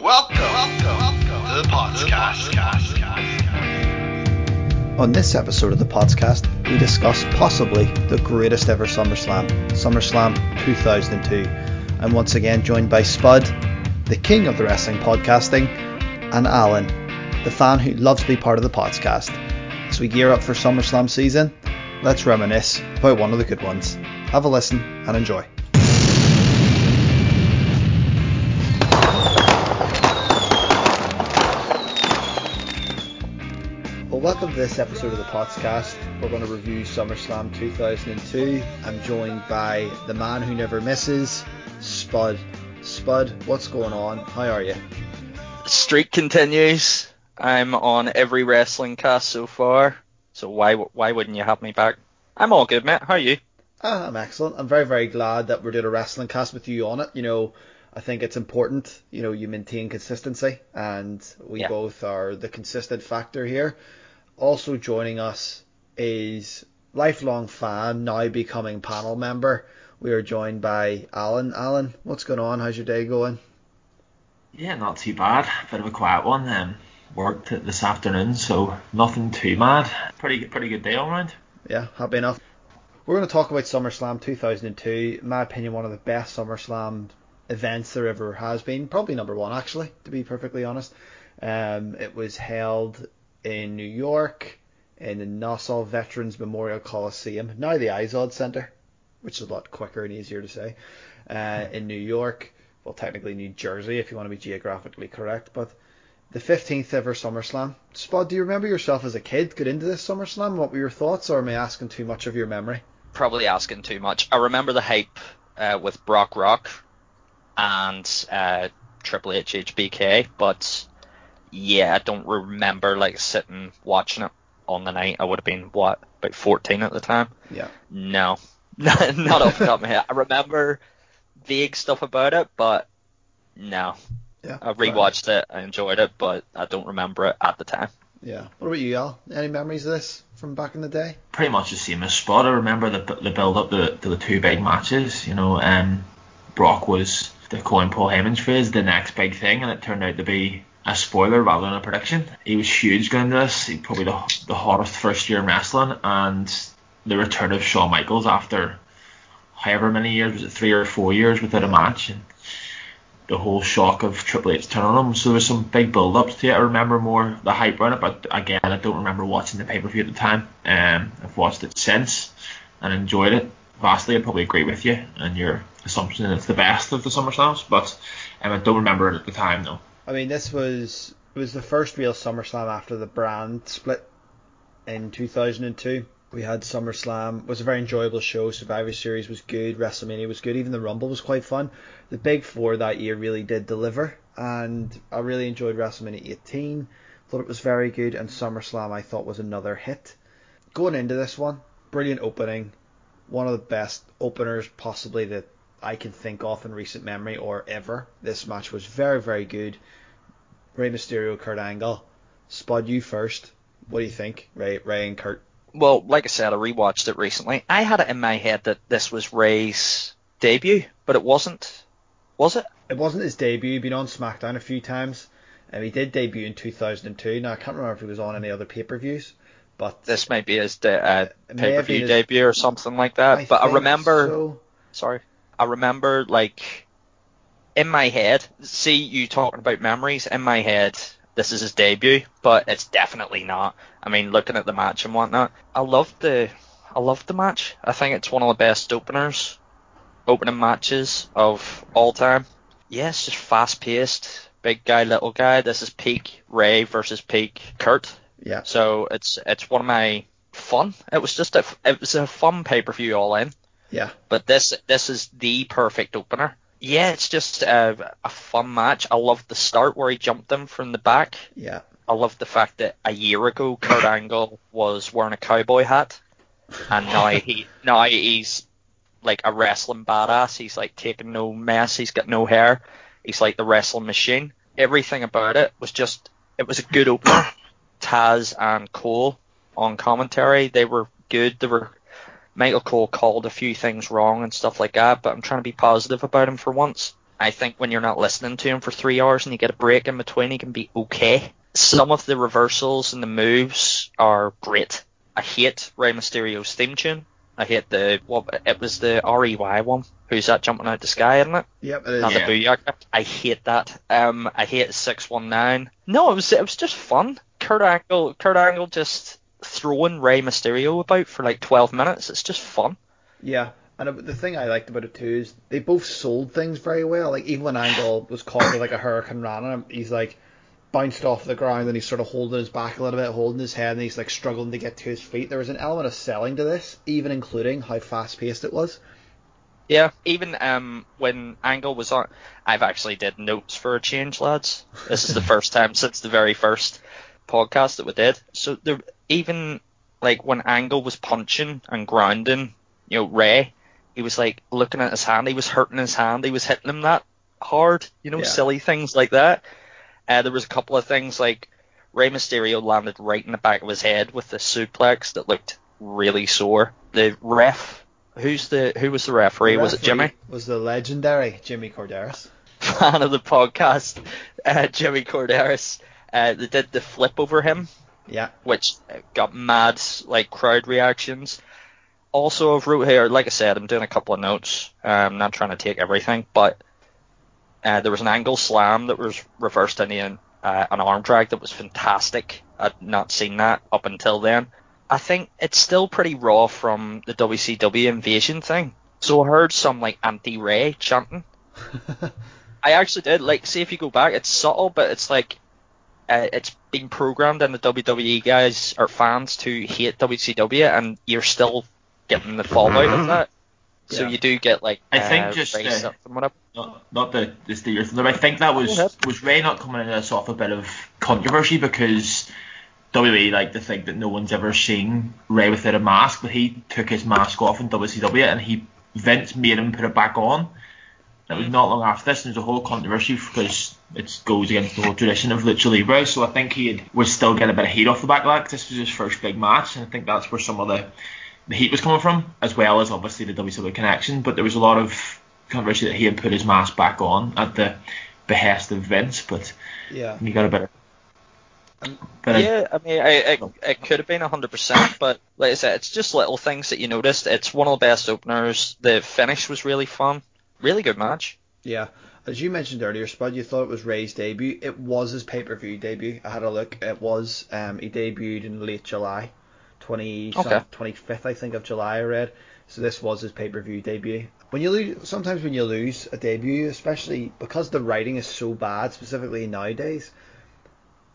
Welcome, welcome, welcome to the podcast. On this episode of the podcast, we discuss possibly the greatest ever SummerSlam, SummerSlam 2002. I'm once again joined by Spud, the king of the wrestling podcasting, and Alan, the fan who loves to be part of the podcast. As we gear up for SummerSlam season, let's reminisce about one of the good ones. Have a listen and enjoy. Well, welcome to this episode of the podcast. We're going to review SummerSlam 2002. I'm joined by the man who never misses, Spud. Spud, what's going on? How are you? Streak continues. I'm on every wrestling cast so far. So why why wouldn't you have me back? I'm all good, mate. How are you? Ah, I'm excellent. I'm very, very glad that we're doing a wrestling cast with you on it. You know, I think it's important, you know, you maintain consistency, and we Yeah. both are the consistent factor here. Also joining us is lifelong fan, now becoming panel member. We are joined by Alan. Alan, what's going on? How's your day going? Yeah, not too bad. Bit of a quiet one. Um, worked this afternoon, so nothing too mad. Pretty pretty good day all round. Yeah, happy enough. We're going to talk about SummerSlam 2002. In my opinion, one of the best SummerSlam events there ever has been. Probably number one, actually, to be perfectly honest. Um, it was held in New York in the Nassau Veterans Memorial Coliseum, now the Izod Center, which is a lot quicker and easier to say. Uh, in New York, well, technically New Jersey, if you want to be geographically correct, but the 15th ever SummerSlam. Spud, do you remember yourself as a kid get into this SummerSlam? What were your thoughts, or am I asking too much of your memory? Probably asking too much. I remember the hype uh, with Brock Rock and uh, Triple H HBK, but yeah, I don't remember like sitting watching it on the night. I would have been what about 14 at the time. Yeah. No, not, not off the top of my head. I remember vague stuff about it, but no. Yeah. I rewatched it, I enjoyed it, but I don't remember it at the time. Yeah. What about you, Al? Any memories of this from back in the day? Pretty much the same as Spud. I remember the the build up to, to the two big matches. You know, um, Brock was the coin Paul Heyman's phrase, the next big thing, and it turned out to be a spoiler rather than a prediction. He was huge going into this. He probably the the hottest first year in wrestling, and the return of Shawn Michaels after however many years was it three or four years without a match and the whole shock of Triple H turning on him. So there was some big build ups to it. I remember more the hype around it, but again I don't remember watching the pay per view at the time. Um I've watched it since and enjoyed it vastly. I'd probably agree with you and your assumption that it's the best of the SummerSlams, but um, I don't remember it at the time though. I mean, this was was the first real SummerSlam after the brand split in 2002. We had SummerSlam. It was a very enjoyable show. Survivor Series was good. WrestleMania was good. Even the Rumble was quite fun. The Big Four that year really did deliver, and I really enjoyed WrestleMania 18. Thought it was very good, and SummerSlam I thought was another hit. Going into this one, brilliant opening. One of the best openers possibly that I can think of in recent memory or ever. This match was very, very good. Rey Mysterio, Kurt Angle. Spud you first. What do you think, Rey, Rey and Kurt? Well, like I said, I rewatched it recently. I had it in my head that this was Rey's debut, but it wasn't. Was it? It wasn't his debut. He'd been on SmackDown a few times. And he did debut in 2002. Now I can't remember if he was on any other pay-per-views, but This might be his de- uh, It may have pay-per-view debut or something like that. I but I remember, so. sorry, I remember like in my head. See you talking about memories in my head. This is his debut, but it's definitely not. I mean, looking at the match and whatnot, I loved the, I loved the match. I think it's one of the best openers, opening matches of all time. Yeah, it's just fast paced, big guy, little guy. This is peak Rey versus peak Kurt. Yeah. So it's it's one of my fun. It was just a it was a fun pay per view all in. Yeah. But this this is the perfect opener. Yeah, it's just a, a fun match. I love the start where he jumped him from the back. Yeah. I love the fact that a year ago Kurt Angle was wearing a cowboy hat, and now he now he's like a wrestling badass. He's like taking no mess. He's got no hair. He's like the wrestling machine. Everything about it was just it was a good opener. Taz and Cole on commentary, they were good. They were Michael Cole called a few things wrong and stuff like that, but I'm trying to be positive about him for once. I think when you're not listening to him for three hours and you get a break in between, he can be okay. Some of the reversals and the moves are great. I hate Rey Mysterio's theme tune. I hate the what it was the REY one. Who's that jumping out the sky, isn't it? Yep, it is. Not Yeah. the Booyaka. I hate that. Um, I hate six one nine. No, it was it was just fun. Kurt Angle, Kurt Angle just throwing Rey Mysterio about for like twelve minutes. It's just fun. Yeah, and the thing I liked about it too is they both sold things very well. Like even when Angle was caught with like a hurricanrana, he's like bounced off the ground and he's sort of holding his back a little bit, holding his head, and he's like struggling to get to his feet. There was an element of selling to this, even including how fast paced it was. Yeah, even um when Angle was on, I've actually did notes for a change, lads. This is the first time since the very first podcast that we did. So there, even like when Angle was punching and grounding, you know, Rey, he was like looking at his hand. He was hurting his hand. He was hitting him that hard. You know, Yeah. silly things like that. Uh, there was a couple of things like Rey Mysterio landed right in the back of his head with the suplex that looked really sore. The ref, who's the who was the referee? The was it Jimmy? Was the legendary Jimmy Korderas. fan of the podcast, uh, Jimmy Korderas, uh, they did the flip over him, Yeah, which got mad like crowd reactions. Also, I've wrote here, like I said, I'm doing a couple of notes. I'm not trying to take everything, but uh, there was an angle slam that was reversed into an, uh, an arm drag that was fantastic. I'd not seen that up until then. I think it's still pretty raw from the WCW invasion thing. So I heard some like anti-Rey chanting. I actually did. Like, see if you go back, it's subtle, but it's like uh, it's been programmed in the WWE guys or fans to hate WCW, and you're still getting the fallout of that. So Yeah. you do get like I think uh, just, uh, ups and whatever. Not, not the the steal thunder. I think that was was Rey not coming into this off a bit of controversy because WWE like to think that no one's ever seen Rey without a mask, but he took his mask off in WCW and he Vince made him put it back on. And it was not long after this, and there's a whole controversy because it goes against the whole tradition of lucha libre. So I think he had, was still getting a bit of heat off the back of that 'cause this was his first big match, and I think that's where some of the the heat was coming from, as well as obviously the WWE connection. But there was a lot of controversy that he had put his mask back on at the behest of Vince, but yeah. he got a better. Um, better Yeah, I mean, I, it, it could have been 100%, but like I said, it's just little things that you noticed. It's one of the best openers. The finish was really fun. Really good match. Yeah. As you mentioned earlier, Spud, you thought it was Rey's debut. It was his pay per view debut. I had a look. It was. Um, he debuted in late July, 20, Okay. 25th, I think, of July, I read. So this was his pay per view debut. When you lose, sometimes when you lose a debut, especially because the writing is so bad, specifically nowadays,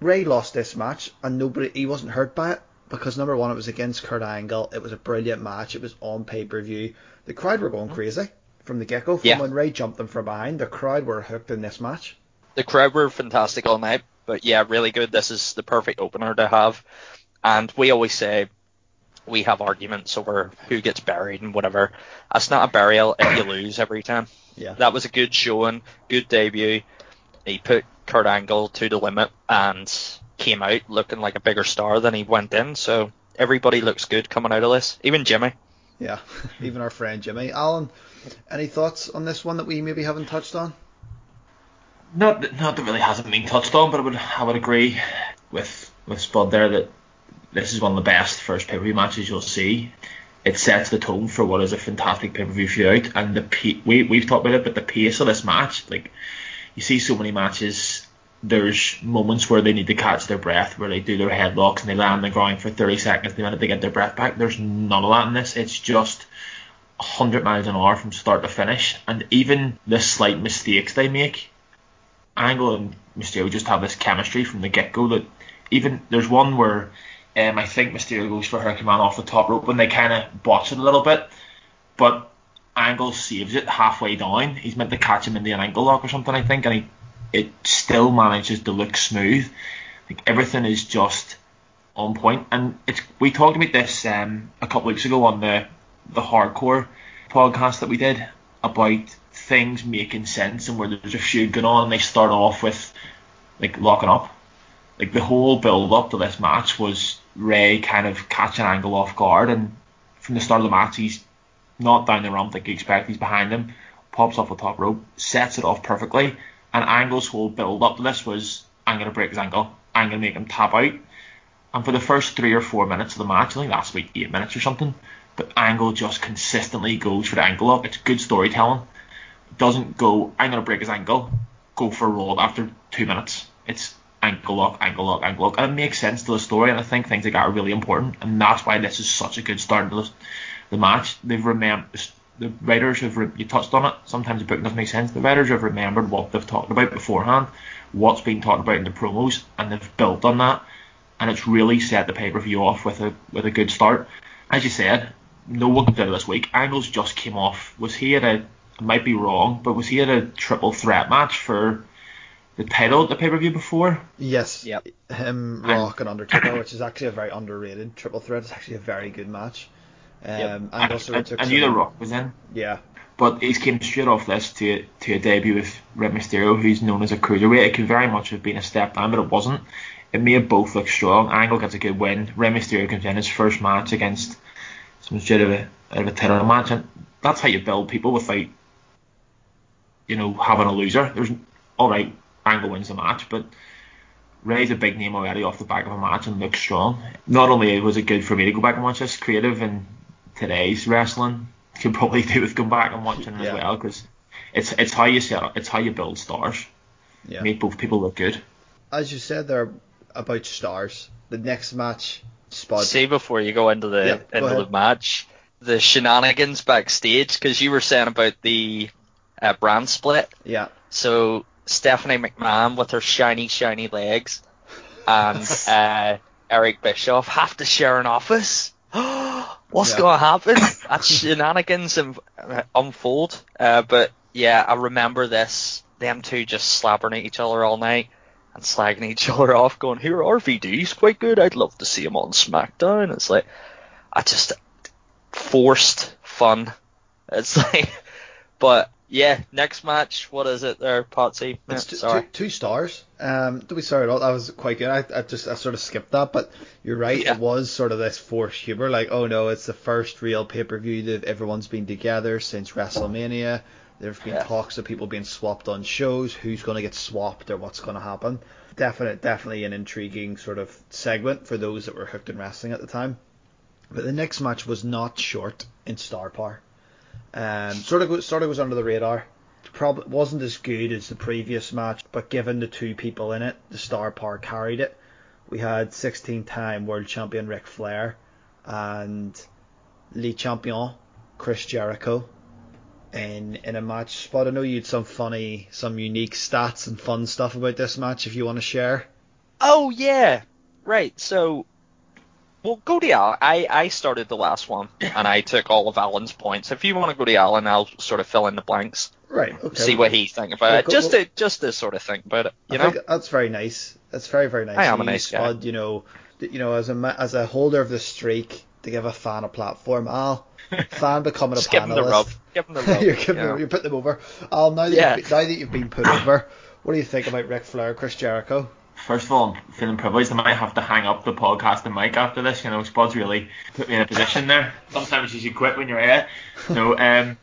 Rey lost this match and nobody, he wasn't hurt by it because number one, it was against Kurt Angle. It was a brilliant match. It was on pay per view. The crowd were going crazy from the get go. From Yeah. when Rey jumped them from behind, the crowd were hooked in this match. The crowd were fantastic all night, but yeah, really good. This is the perfect opener to have. And we always say we have arguments over who gets buried and whatever. That's not a burial if you lose every time. Yeah. That was a good showing, good debut. He put Kurt Angle to the limit and came out looking like a bigger star than he went in. So everybody looks good coming out of this, even Jimmy. Yeah, even our friend Jimmy. Alan, any thoughts on this one that we maybe haven't touched on? Not that, not that really hasn't been touched on, but I would I would agree with with Spud there that this is one of the best first pay per view matches you'll see. It sets the tone for what is a fantastic pay per view feud, and the we we've talked about it, but the pace of this match, like you see so many matches, there's moments where they need to catch their breath, where they do their headlocks and they land on the ground for 30 seconds, the minute they get their breath back. There's none of that in this. It's just 100 miles an hour from start to finish, and even the slight mistakes they make Angle and Mysterio just have this chemistry from the get go that even there's one where um, I think Mysterio goes for hurricanrana off the top rope and they kind of botch it a little bit, but Angle saves it halfway down. He's meant to catch him in the ankle lock or something, I think, and he it still manages to look smooth. Like everything is just on point. And it's we talked about this um, a couple weeks ago on the the hardcore podcast that we did about things making sense and where there's a feud going on and they start off with like locking up. Like the whole build up to this match was Rey kind of catching Angle off guard and from the start of the match he's not down the ramp like you expect, he's behind him pops off the top rope, sets it off perfectly, and Angle's whole build up to this was I'm gonna break his ankle, I'm gonna make him tap out. And for the first three or four minutes of the match, I think that's like eight minutes or something, but Angle just consistently goes for the ankle lock. It's good storytelling. Doesn't go, I'm gonna break his ankle, go for a roll after two minutes. It's ankle lock, ankle lock, ankle lock. And it makes sense to the story, and I think things like that are really important, and that's why this is such a good start to the, the match. They've remembered the writers have re- you touched on it. Sometimes the book doesn't make sense. The writers have remembered what they've talked about beforehand, what's been talked about in the promos, and they've built on that, and it's really set the pay per view off with a with a good start. As you said, no one comes out of this week. Angles just came off. Was he at a? I might be wrong, but was he at a triple threat match for the title at the pay per view before? Yes. Yep. Him, Rock, and Undertaker, which is actually a very underrated triple threat. It's actually a very good match. Um, Yep. and I, also I, it took I knew The Rock was in. Yeah. But he's came straight off this to to a debut with Rey Mysterio, who's known as a cruiserweight. It could very much have been a step down, but it wasn't. It made both look strong. Angle gets a good win. Rey Mysterio comes in his first match against some shit of a of a title match, and that's how you build people without, you know, having a loser. There's all right, Angle wins the match, but Rey's a big name already off the back of a match and looks strong. Not only was it good for me to go back and watch this, creative in today's wrestling could probably do with going back and watching Yeah. as well because it's it's how you set up, it's how you build stars, Yeah. make both people look good. As you said there about stars, the next match, Spud. See before you go into the Yeah, go into the match, the shenanigans backstage because you were saying about the uh, brand split. Yeah. So Stephanie McMahon with her shiny, shiny legs and uh, Eric Bischoff have to share an office. What's Yeah. going to happen? That's shenanigans and uh, unfold. Uh, but yeah, I remember this. Them two just slapping at each other all night and slagging each other off, going, "Here, RVD's quite good. I'd love to see him on SmackDown." It's like I just forced fun. It's like, but yeah, next match. What is it there? Yeah, It's two, sorry. two, two stars. Um, to be sorry, that was quite good. I, I just I sort of skipped that, but you're right. Yeah. It was sort of this forced humor, like oh no, it's the first real pay per view that everyone's been together since WrestleMania. There've been Yeah. talks of people being swapped on shows. Who's going to get swapped or what's going to happen? Definite, definitely an intriguing sort of segment for those that were hooked in wrestling at the time. But the next match was not short in star power. Um, sort of go- sort of goes under the radar. Probably wasn't as good as the previous match, but given the two people in it, the star power carried it. We had 16-time world champion Ric Flair and Le Champion Chris Jericho in in a match. But I know you had some funny, some unique stats and fun stuff about this match. If you want to share, Oh yeah, right. So, well, go to Alan. I I started the last one and I took all of Alan's points. If you want to go to Alan, I'll sort of fill in the blanks, right? Okay. see what he think about Well, it, go- just well- to just to sort of think about it. You I know? think that's very nice. That's very very nice. I am a you, nice guy. You know, you know, as a as a holder of the streak, to give a fan a platform. Al, fan becoming a Just give him the panelist. rub. Give the rub. you're, giving you know? them, you're putting them over. Al, now that, Yeah. you've, now that you've been put over, what do you think about Ric Flair, Chris Jericho? First of all, I'm feeling privileged. I might have to hang up the podcast and mic after this. You know, Spud's really put me in a position there. Sometimes you should quit when you're at. No, um,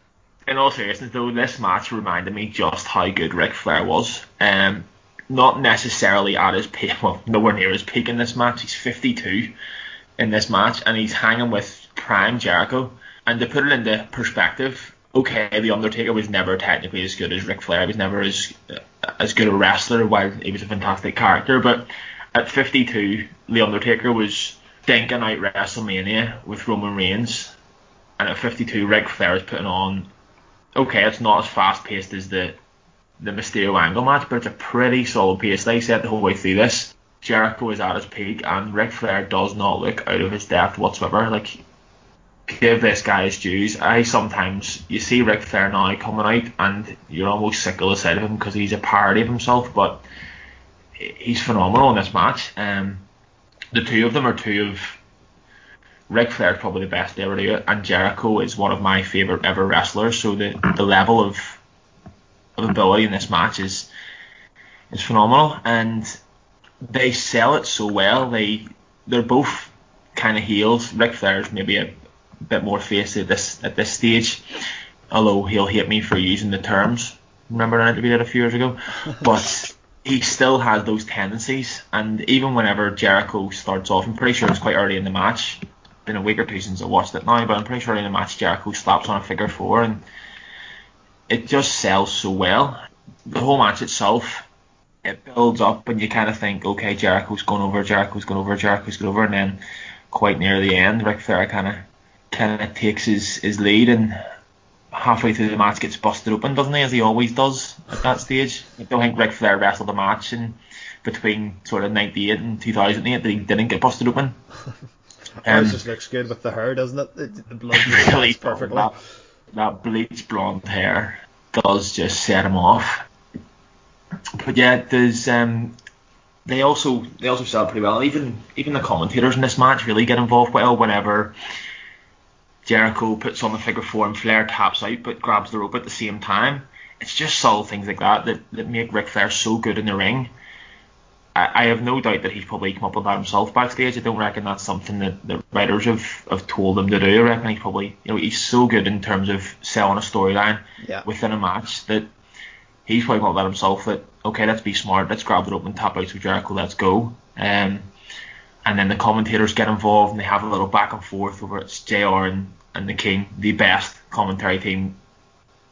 in all seriousness though, this match reminded me just how good Ric Flair was. Um, not necessarily at his peak, well, nowhere near his peak in this match. He's 52 in this match, and he's hanging with prime Jericho. And to put it into perspective, okay, the Undertaker was never technically as good as Ric Flair. He was never as as good a wrestler, while he was a fantastic character. But at 52, the Undertaker was stinking out WrestleMania with Roman Reigns, and at 52, Ric Flair is putting on. Okay, it's not as fast paced as the the Mysterio Angle match, but it's a pretty solid pace. They said the whole way through this, Jericho is at his peak, and Ric Flair does not look out of his depth whatsoever. Like, give this guy his dues. I sometimes you see Ric Flair now coming out, and you're almost sick of the sight of him because he's a parody of himself, but he's phenomenal in this match. Um, the two of them are two of Ric Flair probably the best ever do it, and Jericho is one of my favorite ever wrestlers. So the the level of of ability in this match is is phenomenal, and they sell it so well. They they're both kind of heels. Ric Flair's maybe a bit more face at this at this stage, although he'll hate me for using the terms. Remember an interview did a few years ago, but he still has those tendencies. And even whenever Jericho starts off, I'm pretty sure it's quite early in the match. Been a week or two since I watched it now, but I'm pretty sure in the match Jericho slaps on a figure four, and it just sells so well. The whole match itself, it builds up, and you kind of think, okay, Jericho's going over, Jericho's going over, Jericho's going over, and then quite near the end, Ric Flair kind of kind of takes his, his lead and halfway through the match gets busted open, doesn't he? As he always does at that stage. I don't think Ric Flair wrestled a match in between sort of '98 and 2008 that he didn't get busted open. Um, just looks good with the hair, doesn't it? The, the blood really perfectly. That, that bleach blonde hair does just set him off. But yeah, there's um, they also they also sell pretty well. Even even the commentators in this match really get involved well whenever Jericho puts on the figure four and Flair taps out but grabs the rope at the same time. It's just subtle things like that that, that make Ric Flair so good in the ring. I, I have no doubt that he's probably come up with that himself backstage. I don't reckon that's something that the writers have, have told him to do. I reckon he's probably you know he's so good in terms of selling a storyline yeah. within a match that he's probably come up with that himself. That okay, let's be smart, let's grab the rope and tap out to Jericho, let's go. Um, and then the commentators get involved and they have a little back and forth over it's JR and and the King, the best commentary team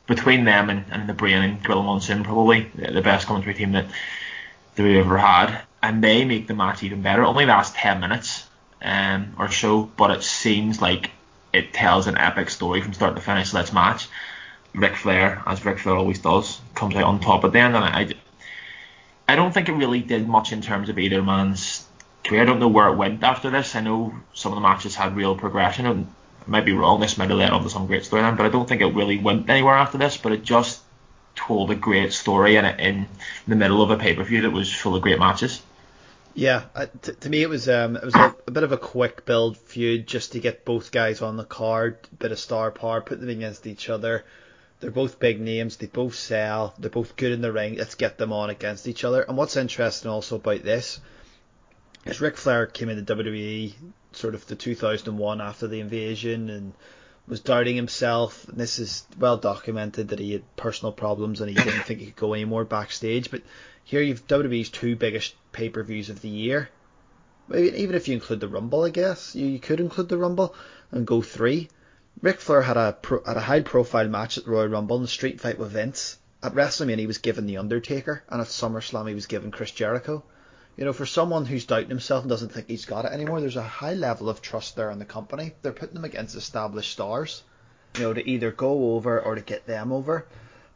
between them and, and the Brain and Gorilla Monsoon, probably the best commentary team that, that we've ever had. And they make the match even better. It only lasts 10 minutes um, or so, but it seems like it tells an epic story from start to finish. Let's match. Ric Flair, as Ric Flair always does, comes out on top at the end, and I, I don't think it really did much in terms of either man's career. I don't know where it went after this. I know some of the matches had real progression, and might be wrong. This might have led on to some great storyline, but I don't think it really went anywhere after this. But it just told a great story in in the middle of a pay per view that was full of great matches. Yeah, uh, t- to me it was um it was a, a, bit of a quick build feud just to get both guys on the card, bit of star power, put them against each other. They're both big names. They both sell. They're both good in the ring. Let's get them on against each other. And what's interesting also about this is Ric Flair came into WWE sort of the 2001 after the invasion and was doubting himself. And this is well documented that he had personal problems and he didn't think he could go anymore backstage. But here you've WWE's two biggest pay per views of the year. Even if you include the Rumble, I guess you, could include the Rumble and go three. Ric Flair had a pro, had a high profile match at the Royal Rumble in the street fight with Vince. At WrestleMania he was given The Undertaker, and at SummerSlam he was given Chris Jericho you know, for someone who's doubting himself and doesn't think he's got it anymore, there's a high level of trust there in the company. They're putting them against established stars, you know, to either go over or to get them over.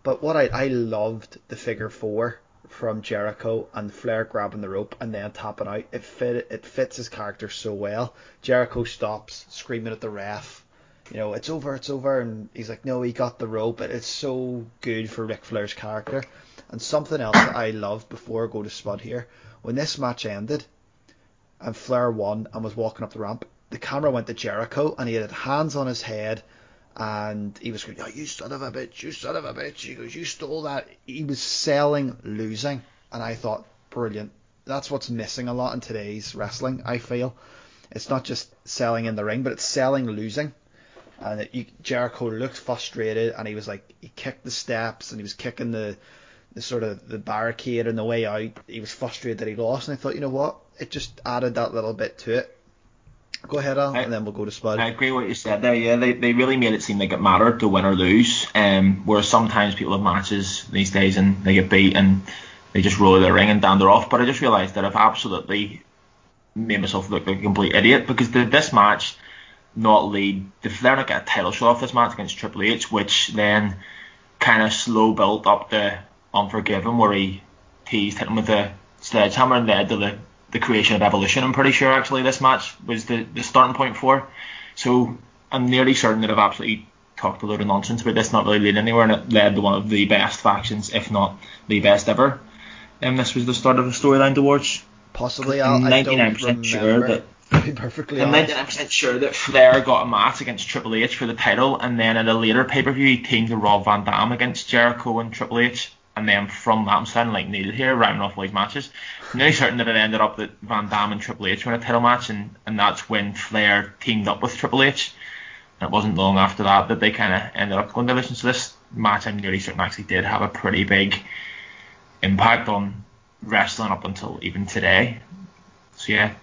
But what I, I loved the figure four from Jericho and Flair grabbing the rope and then tapping out. It fit it fits his character so well. Jericho stops screaming at the ref. You know, it's over, it's over, and he's like, no, he got the rope. It's so good for Ric Flair's character. And something else that I loved before I go to Spud here when this match ended and Flair won and was walking up the ramp, the camera went to Jericho and he had hands on his head and he was going, oh, you son of a bitch, you son of a bitch. He goes, you stole that. He was selling losing. And I thought, brilliant. That's what's missing a lot in today's wrestling, I feel. It's not just selling in the ring, but it's selling losing. And it, you, Jericho looked frustrated and he was like, he kicked the steps and he was kicking the the sort of the barricade and the way out. He was frustrated that he lost, and I thought, you know what, it just added that little bit to it. Go ahead, Al, I, and then we'll go to Spud. I agree with what you said there. Yeah, they, they really made it seem like it mattered to win or lose. Um, whereas sometimes people have matches these days and they get beat and they just roll their ring and dander off. But I just realised that I've absolutely made myself look like a complete idiot because the, this match not lead. Did Flair not get a title shot off this match against Triple H, which then kind of slow built up the Unforgiven, where he teased him with a sledgehammer and led to the, the creation of Evolution. I'm pretty sure actually this match was the, the starting point for. So I'm nearly certain that I've absolutely talked a load of nonsense about this not really leading anywhere, and it led to one of the best factions, if not the best ever. And this was the start of a storyline towards. Possibly, I'm 99% sure that. Perfectly I'm 99% sure that Flair got a match against Triple H for the title, and then at a later pay per view, he teamed with Rob Van Dam against Jericho and Triple H and then from that, I'm sounding like Neil here, rounding off all matches. Nearly certain that it ended up that Van Dam and Triple H in a title match, and, and that's when Flair teamed up with Triple H. And it wasn't long after that that they kind of ended up going to listen. So this match, I'm nearly certain actually did have a pretty big impact on wrestling up until even today. So yeah,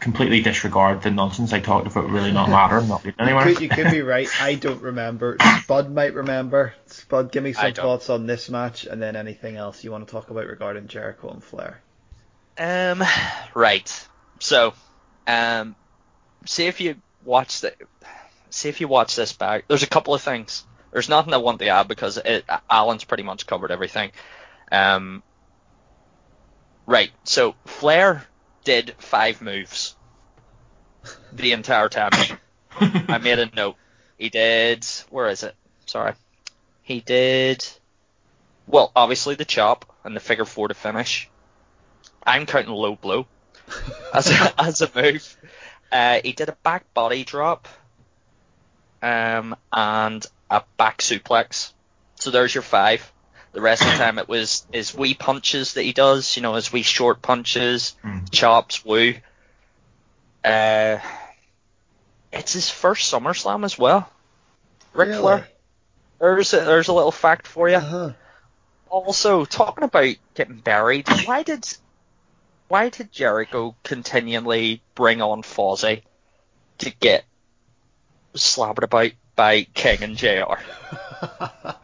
completely disregard the nonsense I talked about really not mattering, not leading anywhere. You could, you could be right. I don't remember. Spud might remember. Spud, give me some don't. thoughts on this match, and then anything else you want to talk about regarding Jericho and Flair. Um, right. So, um, see if you watch the, see if you watch this back. There's a couple of things. There's nothing I want to add because it, Alan's pretty much covered everything. Um, right. So Flair did five moves the entire time. I made a note. He did. Where is it? Sorry. He did. Well, obviously the chop and the figure four to finish. I'm counting low blow as a, as a move. Uh, he did a back body drop, um, and a back suplex. So there's your five. The rest of the time it was his wee punches that he does, you know, his wee short punches, Mm. chops, woo. Uh, it's his first SummerSlam as well. Ric Really? Flair. There's a, there's a little fact for you. Uh-huh. Also, talking about getting buried, why did why did Jericho continually bring on Fozzy to get slobbered about by King and JR?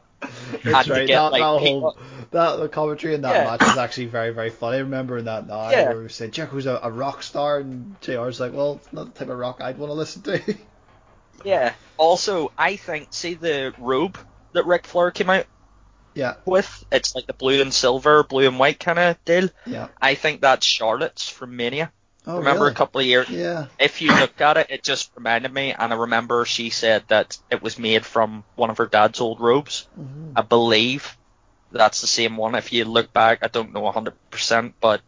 That's right. get, That, like, that people- whole that the commentary in that Yeah. match is actually very very funny. I remember in that now Yeah. where we said Jericho's a, a rock star and JR's like, well, it's not the type of rock I'd want to listen to. Yeah. Also, I think see the robe that Ric Flair came out yeah, with. It's like the blue and silver, blue and white kind of deal. yeah. I think that's Charlotte's from Mania. Oh, Remember really? a couple of years Yeah. if you looked at it, it just reminded me, and I remember she said that it was made from one of her dad's old robes. Mhm. I believe that's the same one. If you look back, I don't know 100%, but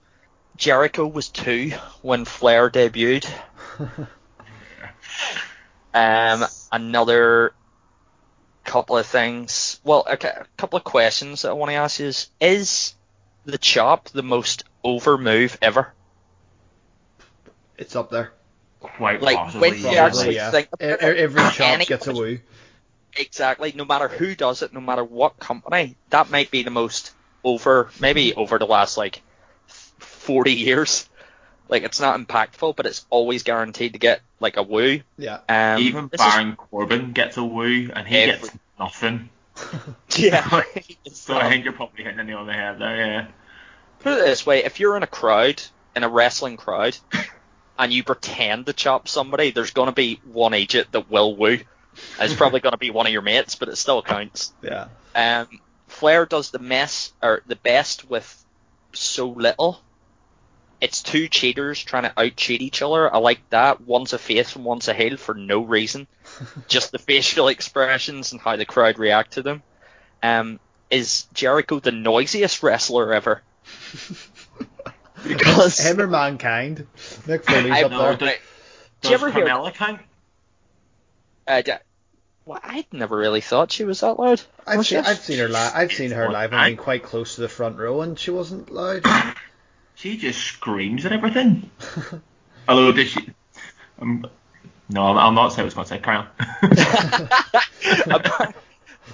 Jericho was two when Flair debuted. Um, another couple of things. Well, okay, a couple of questions that I want to ask you is: Is the chop the most over move ever? It's up there. Quite Like possibly. when you Probably, actually yeah. think about e- it, Every chop any- gets a woo. Exactly. No matter who does it, no matter what company, that might be the most over, maybe over the last like 40 years. Like it's not impactful, but it's always guaranteed to get like a woo. Yeah. Um, Even this is- Baron Corbin gets a woo, and he Every- gets nothing. yeah. So I think you're probably hitting the nail on the head there, yeah. Put it this way: if you're in a crowd, in a wrestling crowd, and you pretend to chop somebody, there's gonna be one agent that will woo. It's probably gonna be one of your mates, but it still counts. Yeah. Um, Flair does the mess or the best with so little. It's two cheaters trying to out cheat each other. I like that. One's a face and one's a heel for no reason. Just the facial expressions and how the crowd react to them. Um, is Jericho the noisiest wrestler ever? Because Him or mankind. Mick Foley's I up know, there. right. Does you ever hear- Carmella count? uh, d- well, I'd never really thought she was that loud. I've Was seen. I've seen her live. I've seen her live. I've been quite close to the front row, and she wasn't loud. She just screams at everything. Although, did she? Um, no, I'll, I'll not say what I going to say. Carry on. Appar-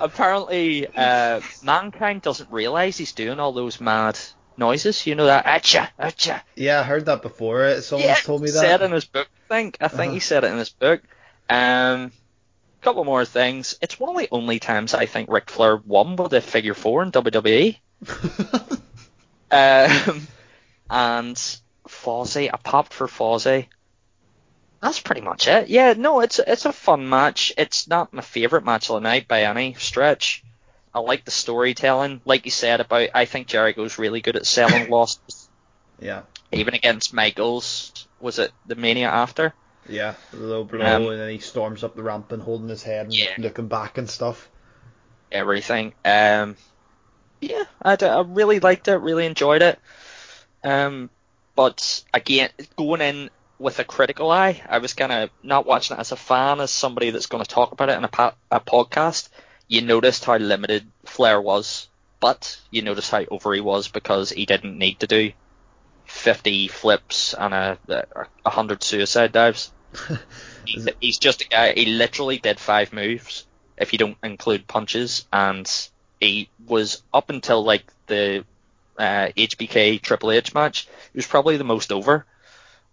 Apparently, uh, mankind doesn't realize he's doing all those mad noises. You know that acha acha. yeah, I heard that before. Someone yeah, told me that. said in his book. I think I think he Uh-huh. said it in his book. Um, couple more things. It's one of the only times I think Ric Flair won with a figure four in WWE. Um, and Fozzy, I popped for Fozzy. That's pretty much it. Yeah, no, it's it's a fun match. It's not my favorite match of the night by any stretch. I like the storytelling, like you said about. I think Jericho's really good at selling losses, yeah, even against Michaels. Was it the Mania after? yeah. The low blow, Um, and then he storms up the ramp and holding his head and Yeah. looking back and stuff. everything. Um, yeah, I, d- I really liked it, really enjoyed it. Um, but again, going in with a critical eye, I was kind of not watching it as a fan, as somebody that's going to talk about it in a, pa- a podcast. You noticed how limited Flair was, but you noticed how over he was because he didn't need to do 50 flips and a, a 100 suicide dives. He's, he's just a guy. He literally did five moves if you don't include punches, and he was up until like the uh, HBK Triple H match. He was probably the most over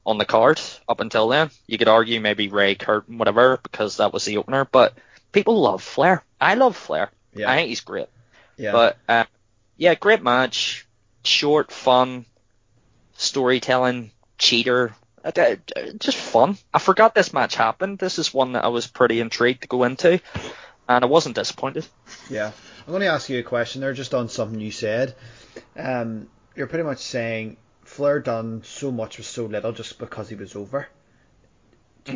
on the card up until then. You could argue maybe Ray Curtin, whatever, because that was the opener. But people love Flair. I love Flair. Yeah. I think he's great. yeah. But uh, yeah, great match. Short, fun, storytelling, cheater. Uh, Just fun. I forgot this match happened. This is one that I was pretty intrigued to go into, and I wasn't disappointed. Yeah. I'm going to ask you a question there just on something you said. Um, you're pretty much saying Flair done so much with so little just because he was over.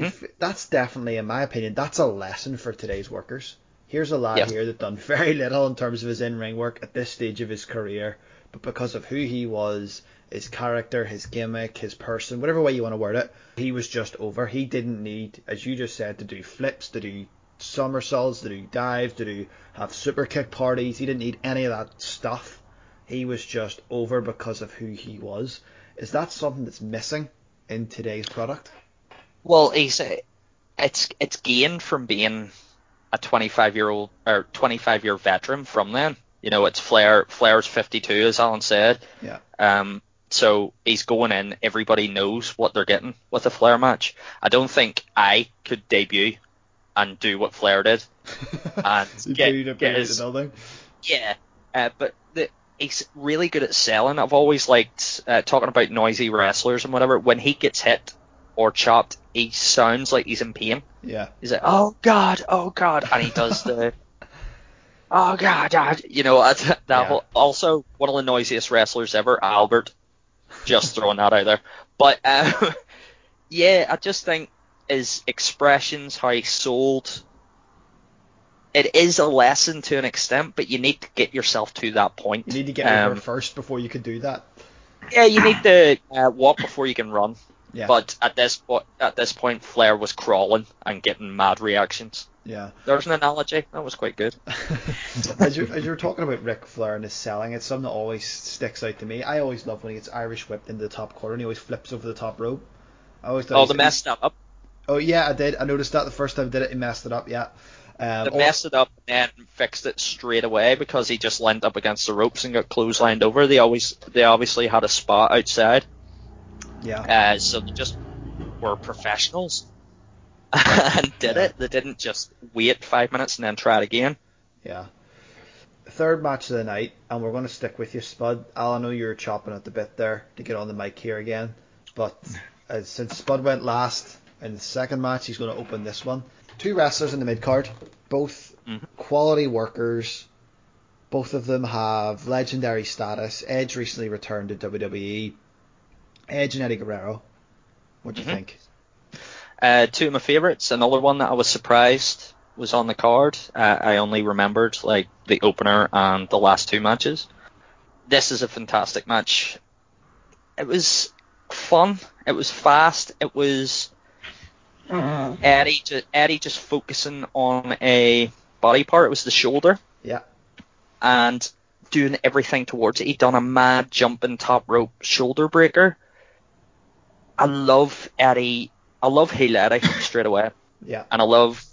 Mhm. that's definitely, in my opinion, that's a lesson for today's workers. Here's a lad here that done very little in terms of his in-ring work at this stage of his career, but because of who he was, his character, his gimmick, his person, whatever way you want to word it, he was just over. He didn't need, as you just said, to do flips, to do somersaults, to do dives, to do have super kick parties. He didn't need any of that stuff. He was just over because of who he was. Is that something that's missing in today's product? Well, he's it's it's gained from being a 25 year old or 25 year veteran from then. You know, it's Flair. Flair's 52, as Alan said. Yeah. Um, so he's going in. Everybody knows what they're getting with a Flair match. I don't think I could debut and do what Flair did. And get- get his- Yeah, uh, but the, he's really good at selling. I've always liked uh, talking about noisy wrestlers and whatever. When he gets hit or chopped, he sounds like he's in pain. Yeah. He's like, "Oh God, oh God," and he does the, "Oh God, God," you know that, that Yeah. whole, also one of the noisiest wrestlers ever, Albert. Just throwing that out there, but uh, yeah, I just think his expressions, how he sold. It is a lesson to an extent, but you need to get yourself to that point. You need to get Um, over first before you could do that. Yeah, you need to uh, walk before you can run. Yeah. But at this point, at this point, Flair was crawling and getting mad reactions. Yeah. There's an analogy that was quite good. as, you're, as you're talking about Ric Flair and his selling, it's something that always sticks out to me. I always love when he gets Irish whipped into the top corner and he always flips over the top rope. I always thought Oh, they messed that up. Oh yeah, I did. I noticed that the first time I did it, he messed it up. Yeah. Um, They messed it up and then fixed it straight away because he just lined up against the ropes and got clotheslined over. They always, they obviously had a spot outside, yeah. uh, so they just were professionals and did Yeah. it. They didn't just wait five minutes and then try it again. Yeah. Third match of the night, and we're going to stick with you, Spud. Al, I know you were chopping at the bit there to get on the mic here again, but uh, since Spud went last in the second match, he's going to open this one. Two wrestlers in the mid card, both Mhm. quality workers. Both of them have legendary status. Edge recently returned to WWE. Edge and Eddie Guerrero. What do you Mhm. think? Uh, two of my favourites. Another one that I was surprised was on the card. Uh, I only remembered like the opener and the last two matches. This is a fantastic match. It was fun. It was fast. It was Eddie. Just, Eddie just focusing on a body part. It was the shoulder Yeah. and doing everything towards it. He done a mad jumping top rope shoulder breaker. I love Eddie. I love heel Eddie straight away, Yeah. and I love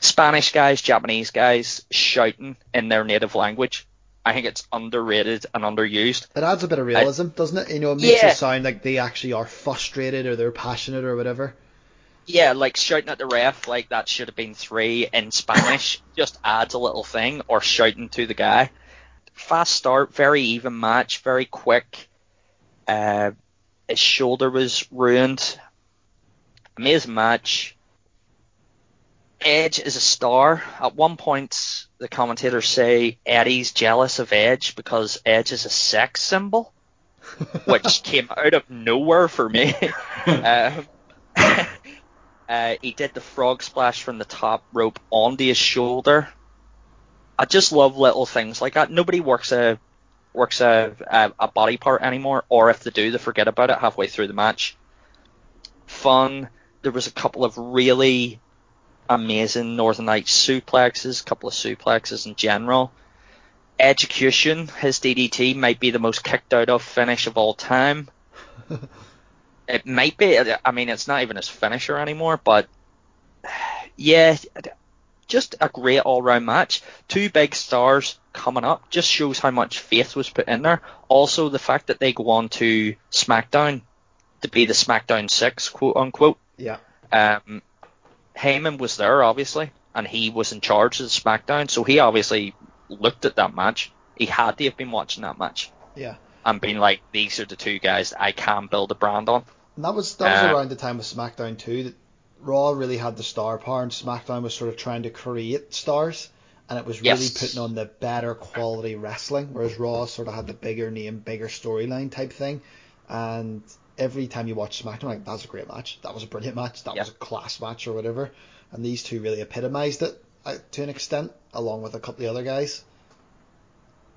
Spanish guys, Japanese guys shouting in their native language. I think it's underrated and underused. It adds a bit of realism, doesn't it? You know, it makes Yeah. it sound like they actually are frustrated or they're passionate or whatever. Yeah, like shouting at the ref like that should have been three in Spanish just adds a little thing, or shouting to the guy. Fast start, very even match, very quick. Uh, his shoulder was ruined. Amazing match. Edge is a star. At one point, the commentators say Eddie's jealous of Edge because Edge is a sex symbol, which came out of nowhere for me. um, uh, he did the frog splash from the top rope onto his shoulder. I just love little things like that. Nobody works a works a, a a body part anymore, or if they do, they forget about it halfway through the match. Fun. There was a couple of really amazing Northern Lights suplexes, a couple of suplexes in general. Execution, his DDT might be the most kicked out of finish of all time. it might be. I mean, it's not even his finisher anymore, but yeah, just a great all-round match. Two big stars coming up just shows how much faith was put in there. Also, the fact that they go on to SmackDown to be the SmackDown Six, quote unquote. Yeah. Um, Heyman was there obviously, and he was in charge of the SmackDown, so he obviously looked at that match. He had to have been watching that match Yeah. and being like, "These are the two guys that I can build a brand on." And that was that was Uh, around the time of SmackDown too that Raw really had the star power and SmackDown was sort of trying to create stars and it was really Yes. putting on the better quality wrestling, whereas Raw sort of had the bigger name, bigger storyline type thing. And every time you watch SmackDown, like that was a great match, that was a brilliant match, that Yeah. was a class match or whatever. And these two really epitomized it uh, to an extent, along with a couple of other guys.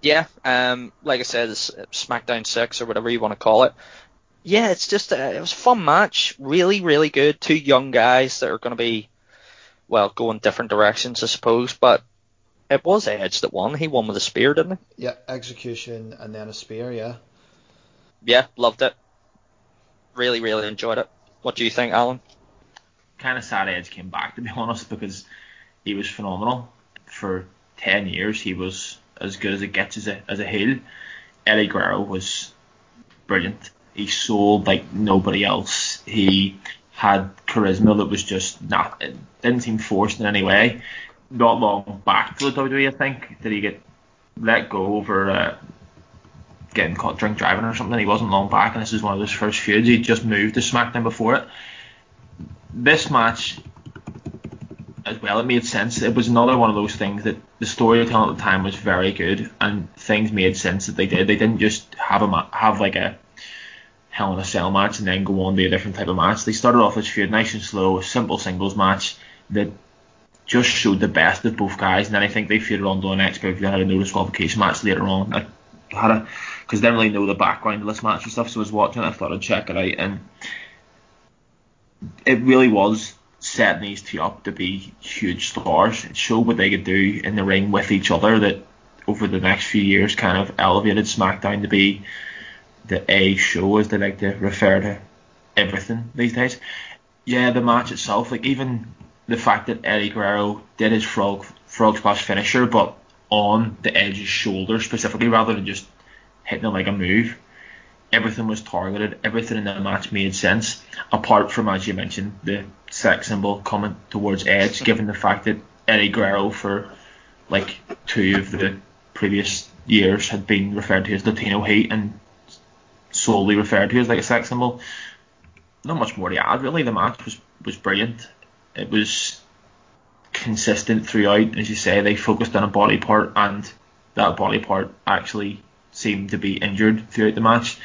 Yeah, um, like I said, SmackDown Six or whatever you want to call it. Yeah, it's just a, it was a fun match, really, really good. Two young guys that are going to be, well, going different directions, I suppose. But it was Edge that won. He won with a spear, didn't he? Yeah, Edgecution and then a spear, yeah. Yeah, loved it. Really, really enjoyed it. What do you think, Alan? kind of sad Edge came back to be honest because he was phenomenal for ten years. He was as good as it gets as a as a heel. Eddie Guerrero was brilliant. He sold like nobody else. He had charisma that was just not. It didn't seem forced in any way. Not long back to the WWE, I think, did he get let go over uh, getting caught drink driving or something. He wasn't long back, and this is one of his first feuds. He just moved to SmackDown before it this match as well, it made sense. It was another one of those things that the storytelling at the time was very good, and things made sense that they did. They didn't just have a ma- have like a Hell in a Cell match and then go on to a different type of match. They started off as feud nice and slow, a simple singles match that just showed the best of both guys, and then I think they feuded on the next pay per view had a no disqualification match later on. I had a because I didn't really know the background of this match and stuff, so I was watching it. I thought I'd check it out, and it really was setting these two up to be huge stars. It showed what they could do in the ring with each other that over the next few years kind of elevated SmackDown to be the A show as they like to refer to everything these days. Yeah, the match itself, like even the fact that Eddie Guerrero did his frog frog splash finisher but on the edge's shoulder specifically rather than just hitting it like a move everything was targeted, everything in that match made sense, apart from, as you mentioned, the sex symbol coming towards Edge, given the fact that Eddie Guerrero for like two of the previous years had been referred to as Latino Heat and solely referred to as like a sex symbol. Not much more to add, really. The match was, was brilliant. It was consistent throughout, as you say. They focused on a body part, and that body part actually seemed to be injured throughout the match.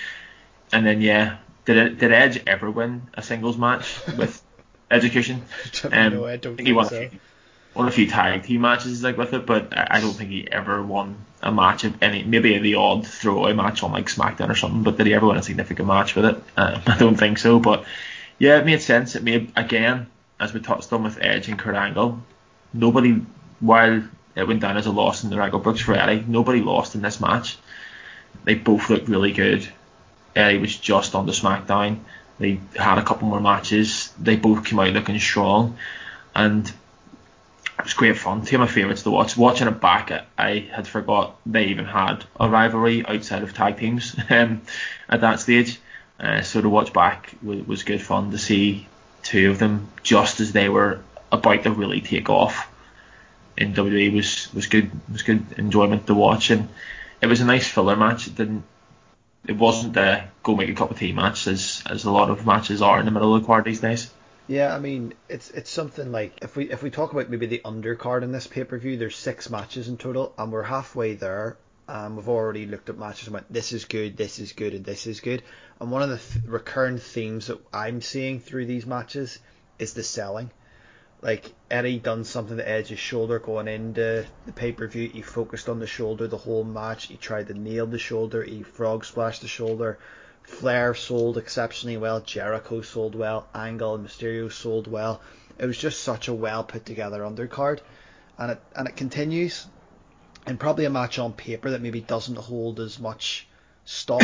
And then yeah, did did Edge ever win a singles match with Edgecution? Um, no, I don't think, he won so. a few, won a few tag team matches like with it, but I I don't think he ever won a match of any. Maybe the odd throwaway match on like SmackDown or something, but did he ever win a significant match with it? Uh, I don't think so. But yeah, it made sense. It made again, as we touched on with Edge and Kurt Angle, nobody while it went down as a loss in the regular books for Eddie, nobody lost in this match. They both looked really good. Eddie was just on the SmackDown. They had a couple more matches. They both came out looking strong, and it was great fun. Two of my favourites to watch. Watching it back, I- I had forgot they even had a rivalry outside of tag teams um, at that stage. Uh, so to watch back was, was good fun to see two of them just as they were about to really take off in WWE was was good was good enjoyment to watch and it was a nice filler match. It didn't it wasn't a go make a cup of tea match as as a lot of matches are in the middle of the card these days. Yeah, I mean, it's it's something like if we if we talk about maybe the undercard in this pay per view, there's six matches in total, and we're halfway there. Um, we've already looked at matches and went, this is good, this is good, and this is good. And one of the th- recurrent themes that I'm seeing through these matches is the selling. Like Eddie done something to Edge's shoulder going into the pay per view. He focused on the shoulder the whole match. He tried to nail the shoulder. He frog splashed the shoulder. Flair sold exceptionally well. Jericho sold well. Angle and Mysterio sold well. It was just such a well put together undercard, and it and it continues. And probably a match on paper that maybe doesn't hold as much stock,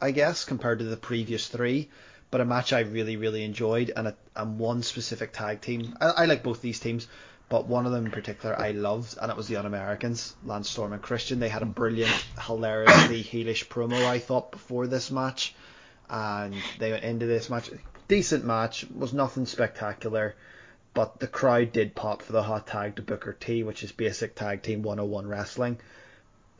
I guess, compared to the previous three. but a match I really really enjoyed, and a, and one specific tag team. I, I like both these teams, but one of them in particular I loved, and it was the Un-Americans, Lance Storm and Christian. They had a brilliant, hilariously heelish promo I thought before this match, and they went into this match. Decent match, was nothing spectacular, but the crowd did pop for the hot tag to Booker T, which is basic tag team 101 wrestling.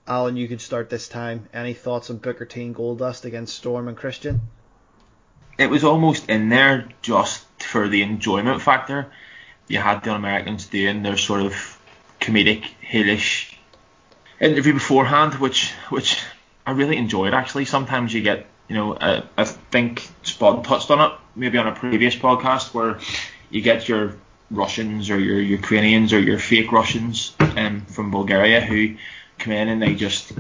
Alan, you could start this time. Any thoughts on Booker T and Goldust against Storm and Christian? It was almost in there just for the enjoyment factor. You had the Americans doing their sort of comedic, heelish interview beforehand, which which I really enjoyed actually. Sometimes you get, you know, I, think Spud touched on it maybe on a previous podcast where you get your Russians or your Ukrainians or your fake Russians um, from Bulgaria who come in and they just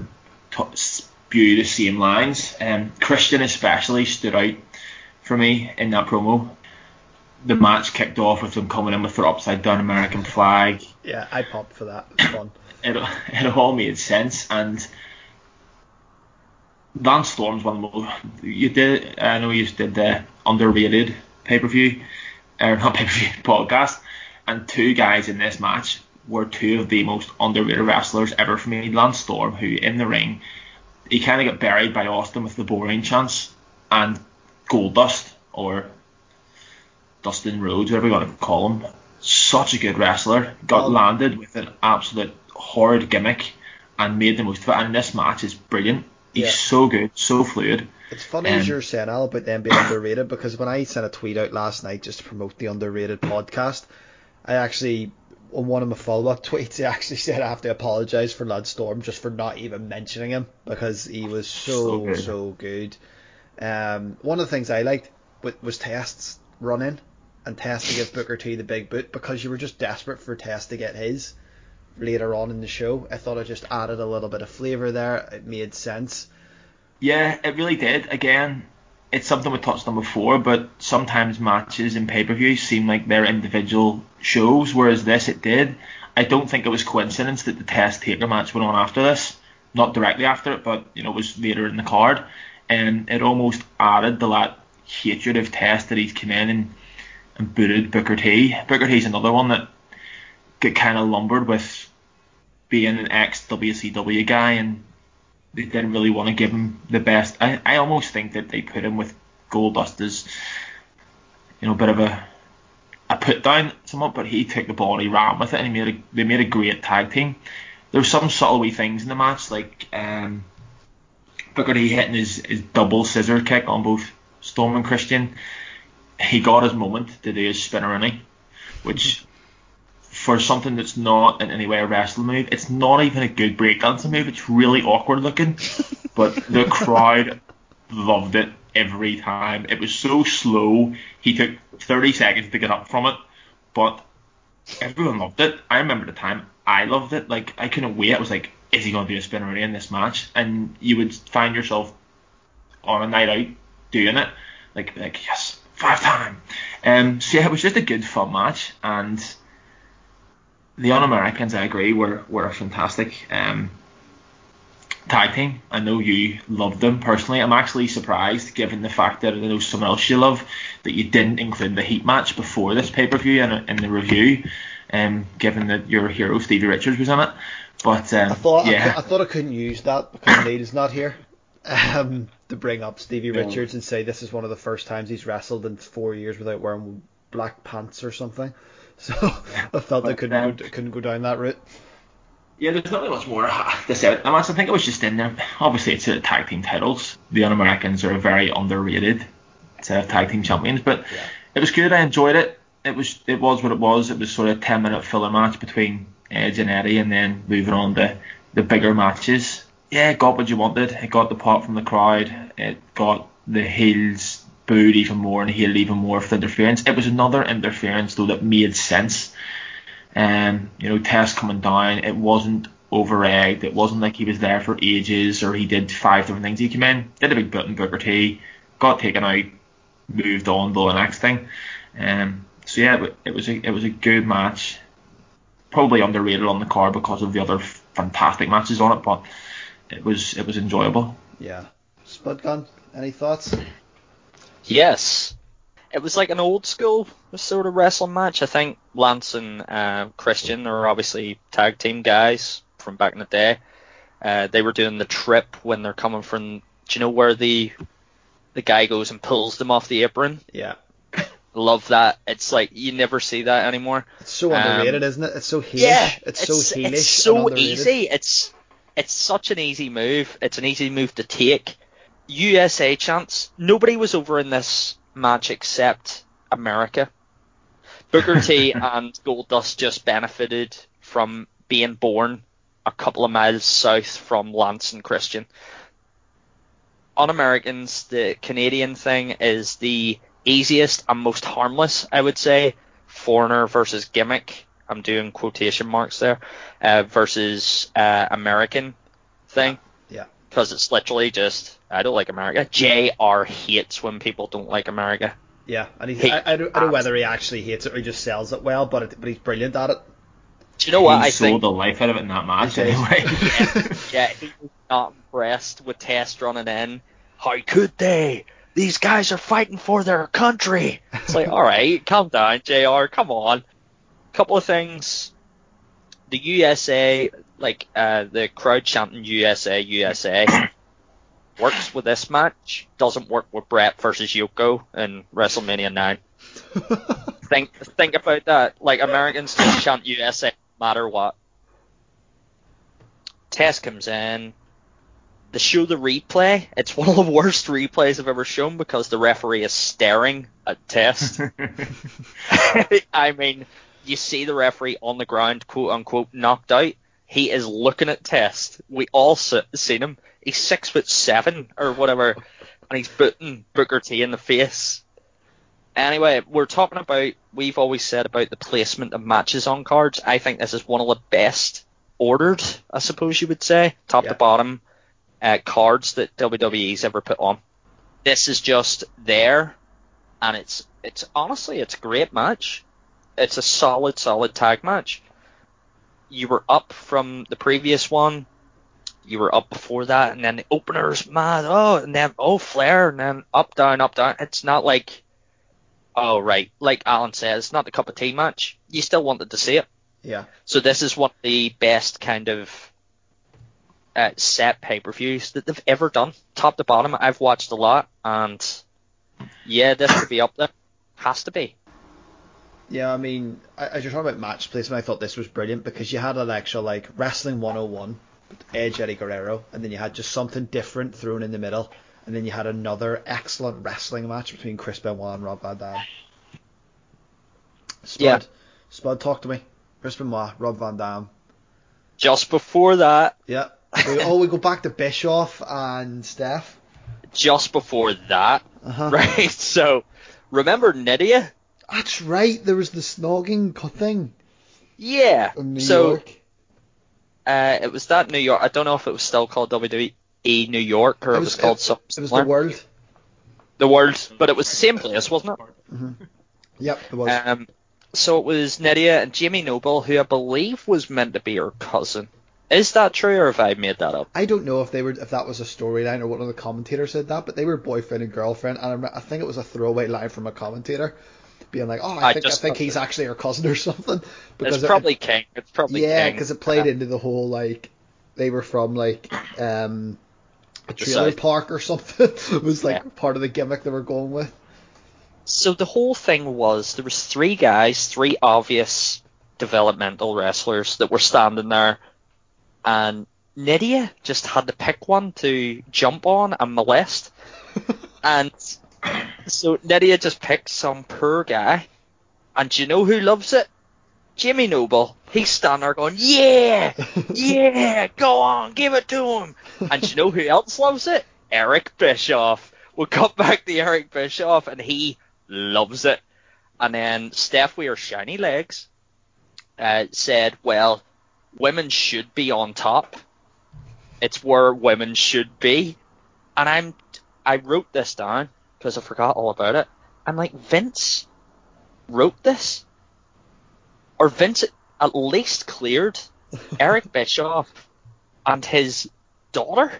t- spew the same lines. Um, Christian especially stood out for me in that promo. The match kicked off with them coming in with their upside down American flag. Yeah, I popped for that. It. It, it all made sense and Lance Storm's one of the most you did I know you did the underrated pay per view or not pay per view podcast and two guys in this match were two of the most underrated wrestlers ever for me. Lance Storm, who in the ring, he kind of got buried by Austin with the boring chance, and Goldust, or Dustin Rhodes, whatever you want to call him, such a good wrestler, got landed with an absolute horrid gimmick and made the most of it. And this match is brilliant. He's Yeah. so good, so fluid. It's funny as Um, you're saying Al about them being underrated because when I sent a tweet out last night just to promote the underrated podcast, I actually on one of my follow up tweets I actually said I have to apologise for Lance Storm just for not even mentioning him because he was so So so good. good. Um, one of the things I liked wa- was Test's running and Test to give Booker T the big boot because you were just desperate for Test to get his later on in the show. I thought it just added a little bit of flavour there. It made sense. Yeah, it really did. Again, it's something we touched on before, but sometimes matches in pay per views seem like they're individual shows, whereas this it did. I don't think it was coincidence that the Test Taker match went on after this, not directly after it, but you know it was later in the card, and it almost added the that hatred of Test that he's come in and, and booted Booker T. Booker T's another one that got kind of lumbered with being an ex WCW guy and they didn't really want to give him the best. I, I almost think that they put him with Goldust as, you know, a bit of a a put down somewhat, but he took the ball and he ran with it and he made a, they made a great tag team. There were some subtle wee things in the match, like um, Booker T hitting his, his double scissor kick on both Storm and Christian. He got his moment to do his Spinaroonie, which for something that's not in any way a wrestling move, it's not even a good breakdancing move. It's really awkward looking, but the crowd loved it every time. It was so slow. He took 30 seconds to get up from it, but everyone loved it. I remember the time I loved it. Like I couldn't wait. I was like, is he going to do a spin spinner in this match? And you would find yourself on a night out doing it, like like yes, five time. Um, so yeah, it was just a good fun match, and the Un-Americans, I agree, were were a fantastic um, tag team. I know you loved them personally. I'm actually surprised, given the fact that I know someone else you love, that you didn't include the Heat match before this pay per view in, in the review. Um, given that your hero Stevie Richards was in it, but um, I thought I, yeah, cou- I thought I couldn't use that because Neil's not here. Um, to bring up Stevie Yeah. Richards and say this is one of the first times he's wrestled in four years without wearing black pants or something. So I felt I But, couldn't um, go, couldn't go down that route. Yeah, there's not really much more to say. I, I think it was just in there. Obviously, it's a tag team titles. The Un-Americans are very underrated of tag team champions, but Yeah. it was good. I enjoyed it. It was it was what it was. It was sort of a 10 minute filler match between Edge and Eddie, and then moving on to the bigger matches. Yeah, it got what you wanted. It got the pop from the crowd. It got the heels booed even more and hated even more for the interference. It was another interference though that made sense. Um, you know, Test coming down, it wasn't over egged. It wasn't like he was there for ages or he did five different things. He came in, did a big bit in Booker T, got taken out, moved on to the next thing. Um, so yeah, it, was a it was a good match. Probably underrated on the card because of the other fantastic matches on it, but it was it was enjoyable. Yeah. Spud gun. Any thoughts? Yes. It was like an old school sort of wrestling match. I think Lance and uh, Christian are obviously tag team guys from back in the day. Uh, they were doing the trip when they're coming from. Do you know where the the guy goes and pulls them off the apron? Yeah. Love that. It's like you never see that anymore. It's so Um, underrated, isn't it? It's so heelish. Yeah, it's, so heelish. It's so easy. It's it's such an easy move. It's an easy move to take. USA chance. Nobody was over in this match except America. Booker T and Goldust just benefited from being born a couple of miles south from Lance and Christian. Un-Americans, the Canadian thing is the easiest and most harmless, I would say. Foreigner versus gimmick. I'm doing quotation marks there. Uh, versus uh, American thing. Yeah. Because it's literally just I don't like America. JR. hates when people don't like America. Yeah, and he's, He- I, I, don't, I don't know whether he actually hates it or he just sells it well, but it, but he's brilliant at it. Do you know what he I sold think? the life out of it in that match He did. anyway. Yeah, he was not impressed with Test running in. How could they? These guys are fighting for their country. It's like, all right, calm down, JR. Come on. Couple of things. The USA, like uh, the crowd chanting USA, USA, works with this match. Doesn't work with Bret versus Yoko in WrestleMania 9. think think about that. Like Americans just chant USA no matter what. Test comes in. They show the replay. It's one of the worst replays I've ever shown because the referee is staring at Test. I mean, you see the referee on the ground, quote unquote, knocked out. He is looking at Test. We all seen him. He's six foot seven or whatever, and he's booting Booker T in the face. Anyway, we're talking about. We've always said about the placement of matches on cards. I think this is one of the best ordered, I suppose you would say, top Yeah. to bottom uh, cards that WWE's ever put on. This is just there, and it's it's honestly it's a great match. It's a solid, solid tag match. You were up from the previous one. You were up before that, and then the opener's mad. Oh, and then oh Flair, and then up, down, up, down. It's not like, oh right, like Alan says, it's not the cup of tea match. You still wanted to see it. yeah. So this is one of the best kind of uh, set pay-per-views that they've ever done, top to bottom. I've watched a lot, and yeah, this could be up there. Has to be. Yeah, I mean, as you're talking about match placement, I thought this was brilliant because you had an actual like wrestling 101, Edge Eddie Guerrero, and then you had just something different thrown in the middle, and then you had another excellent wrestling match between Chris Benoit and Rob Van Dam. Spud, Yeah. Spud, talk to me. Chris Benoit, Rob Van Dam. Just before that, Yeah. We, oh, we go back to Bischoff and Steph. just before that, Uh-huh. right? So remember Nydia? That's right. There was the snogging thing Yeah. so York. Uh, it was that New York. I don't know if it was still called WWE New York or it, was, called something It was similar. the world. The World, but it was the same place, wasn't it? Yep, it was. Um, so it was Nydia and Jamie Noble, who I believe was meant to be her cousin. Is that true, or have I made that up? I don't know if they were if that was a storyline or one of the commentators said that, but they were boyfriend and girlfriend, and I think it was a throwaway line from a commentator, being like, "Oh, I, I think I think he's that- actually her cousin or something." It's it- probably King. It's probably yeah, because it played Uh, into the whole like they were from like um a trailer park or something. it was like Yeah. part of the gimmick they were going with. So the whole thing was there was three guys, three obvious developmental wrestlers that were standing there, and Nydia just had to pick one to jump on and molest, and so Nydia just picked some poor guy, and do you know who loves it? Jimmy Noble. He's standing there going, yeah, yeah, go on, give it to him. And do you know who else loves it? Eric Bischoff. We'll cut back to Eric Bischoff, and he loves it. And then Steph Weir Shiny Legs uh, said, well, women should be on top. It's where women should be. And I'm, I wrote this down because I forgot all about it. I'm like, Vince wrote this? Or Vince at least cleared Eric Bischoff and his daughter,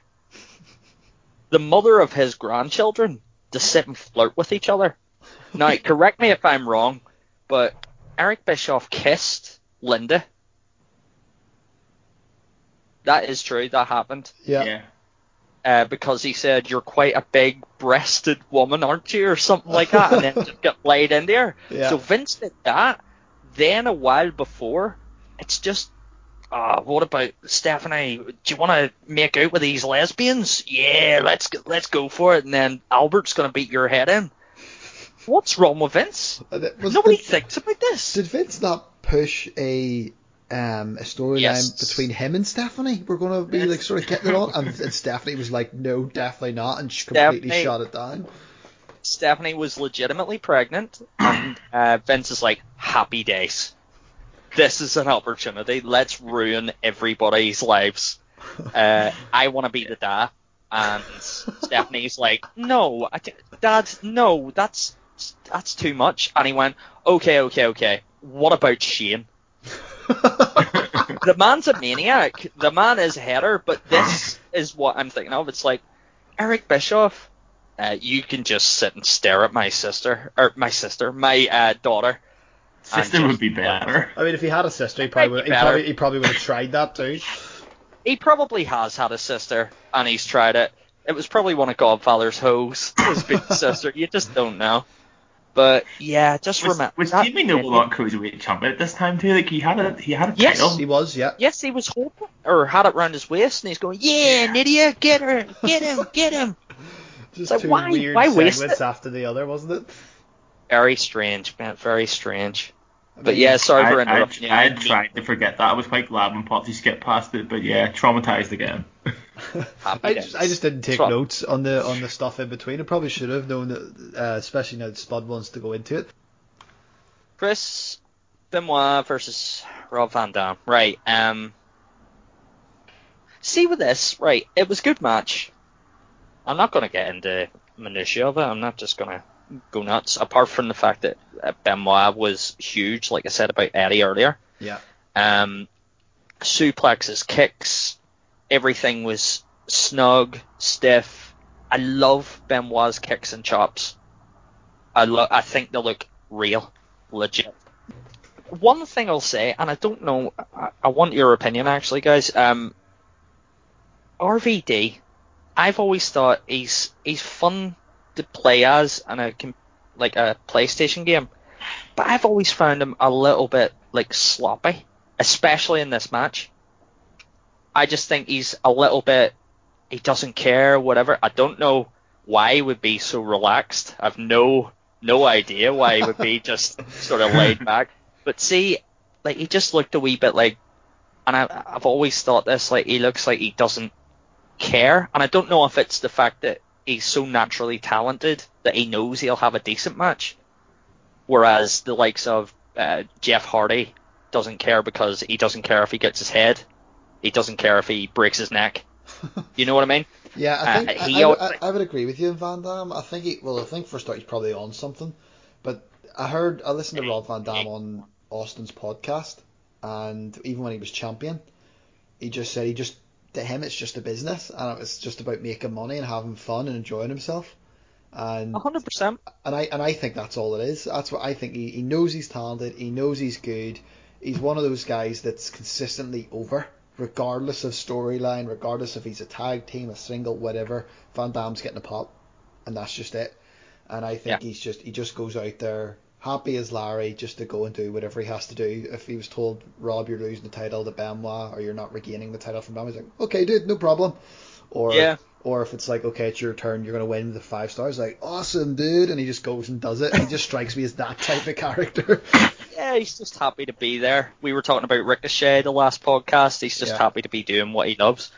the mother of his grandchildren, to sit and flirt with each other. Now, correct me if I'm wrong, but Eric Bischoff kissed Linda. That is true. That happened. Yeah. yeah. Uh, because he said you're quite a big-breasted woman, aren't you, or something like that, and then just got laid in there. Yeah. So Vince did that. Then a while before, it's just, uh, what about Stephanie? Do you want to make out with these lesbians? Yeah, let's go, let's go for it. And then Albert's gonna beat your head in. What's wrong with Vince? Uh, Nobody thinks about this. did Vince not push a um a storyline Yes. between him and Stephanie? We're gonna be like sort of getting it on, and, and Stephanie was like, no, definitely not, and she completely Stephanie- shut it down. Stephanie was legitimately pregnant, and uh, Vince is like, happy days. This is an opportunity. Let's ruin everybody's lives. Uh, I want to be the dad. And Stephanie's like, no, I Dad, no, that's that's too much. And he went, okay, okay, okay. What about Shane? the man's a maniac. The man is a header, but this is what I'm thinking of. It's like Eric Bischoff. Uh, you can just sit and stare at my sister or my sister, my uh, daughter. Sister just- would be better. I mean, if he had a sister, he probably would, be he probably he probably would have tried that too. He probably has had a sister and he's tried it. It was probably one of Godfather's hoes. His big sister. You just don't know. But yeah, just Was, remember. was that- Jamie Noble not cruiserweight champion at this time too? Like he had a he had a Yes. title. He was, yeah. Yes, he was hoping, or had it round his waist, and he's going, "Yeah, Nydia, get her, get him, get him." Just like, two why- weird why waste segments it? after the other, wasn't it? Very strange, man. Very strange. I But yeah, sorry for I, I, interrupting you. I tried to forget that. I was quite glad when Potsy skipped past it, but yeah, traumatized again. Happy I just, I just didn't take Swap. notes on the on the stuff in between. I probably should have known that, uh, especially now that Spud wants to go into it. Chris Benoit versus Rob Van Dam. Right. Um. See with this, right? It was a good match. I'm not going to get into minutiae of it. I'm not just going to go nuts. Apart from the fact that uh, Benoit was huge, like I said about Eddie earlier. Yeah. Um, suplexes, kicks, everything was snug, stiff. I love Benoit's kicks and chops. I lo- I think they look real, legit. One thing I'll say, and I don't know, I, I want your opinion actually, guys. Um, RVD, I've always thought he's he's fun to play as in a like a PlayStation game, but I've always found him a little bit like sloppy, especially in this match. I just think he's a little bit. He doesn't care, whatever. I don't know why he would be so relaxed. I've no no idea why he would be just sort of laid back. But see, like he just looked a wee bit like, and I, I've always thought this like he looks like he doesn't care, and I don't know if it's the fact that he's so naturally talented that he knows he'll have a decent match, whereas the likes of uh, Jeff Hardy doesn't care because he doesn't care if he gets his head, he doesn't care if he breaks his neck. You know what I mean? Yeah, I think Uh, I, he I, would- always- I, I would agree with you, Van Dam. I think he, well, I think for a start he's probably on something. But I heard I listened to Rob Van Dam on Austin's podcast, and even when he was champion, he just said he just to him it's just a business, and it's just about making money and having fun and enjoying himself. And A hundred percent. and I and I think that's all it is. That's what I think. He, he knows he's talented. He knows he's good. He's one of those guys that's consistently over, regardless of storyline, regardless if he's a tag team, a single, whatever. Van Dam's getting a pop, and that's just it. And I think Yeah. he's just he just goes out there happy as Larry just to go and do whatever he has to do. If he was told, Rob, you're losing the title to Benoit, or you're not regaining the title from Benoit, he's like, okay, dude, no problem. Or Yeah. or if it's like, okay, it's your turn, you're gonna win the five stars, like, awesome, dude, and he just goes and does it. He just strikes me as that type of character. Yeah, he's just happy to be there. We were talking about Ricochet the last podcast. He's just Yeah. happy to be doing what he loves.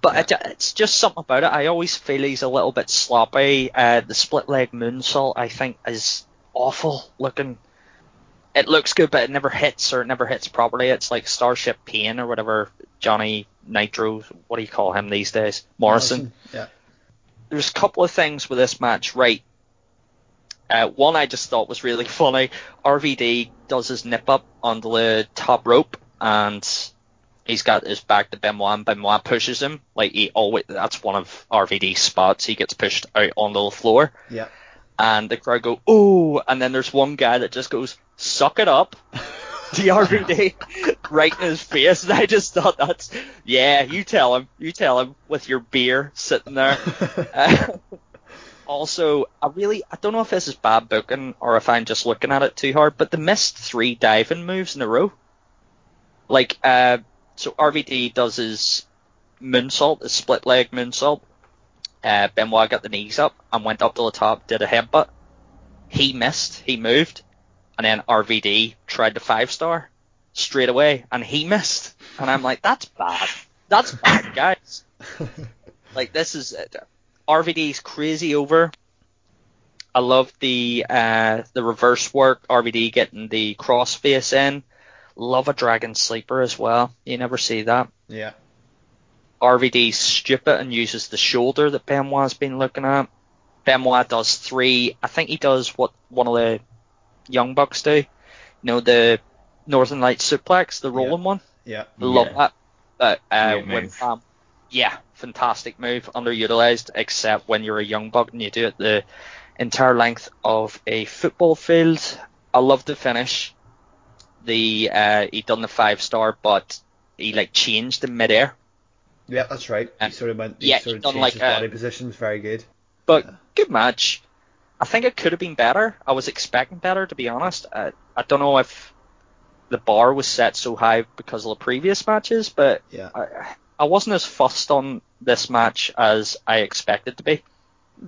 But Yeah. it it's just something about it. I always feel he's a little bit sloppy. Uh, the split leg moonsault, I think, is awful looking. It looks good, but it never hits or it never hits properly. It's like Starship Pain or whatever Johnny Nitro, what do you call him these days? Morrison. Yeah. there's a couple of things with this match, right? Uh, one I just thought was really funny. RVD does his nip up on the top rope, and He's got his back to Benoit, and Benoit pushes him. Like he always, that's one of RVD's spots. He gets pushed out onto the floor, Yeah. and the crowd go, oh, And then there's one guy that just goes, "Suck it up." to RVD right in his face, and I just thought that's yeah. You tell him, you tell him with your beer sitting there. Uh, also, I really I don't know if this is bad booking or if I'm just looking at it too hard, but they missed three diving moves in a row. Like, uh, so RVD does his moonsault, his split leg moonsault. Uh, Benoit got the knees up and went up to the top, did a headbutt. He missed, he moved, and then RVD tried the five star straight away, and he missed. And I'm like, that's bad. That's bad, guys. Like this is uh, RVD's crazy over. I love the uh, the reverse work. RVD getting the crossface in. Love a dragon sleeper as well. You never see that. yeah. RVD's stupid and uses the shoulder that Benoit's been looking at. Benoit does three. I think he does what one of the young bucks do. You know the Northern Light suplex, the rolling one. Yeah. Love Yeah. that. But uh, Great when, move. um, yeah, fantastic move, underutilized, except when you're a young buck and you do it the entire length of a football field. I love the finish. The uh, he done the five star, but he like changed in midair. Yeah, that's right. He Uh, sort of went. He yeah, sort he of done changed like his a- body positions. Very good. But Yeah. good match. I think it could have been better. I was expecting better, to be honest. I, I don't know if the bar was set so high because of the previous matches, but Yeah. I, I wasn't as fussed on this match as I expected to be.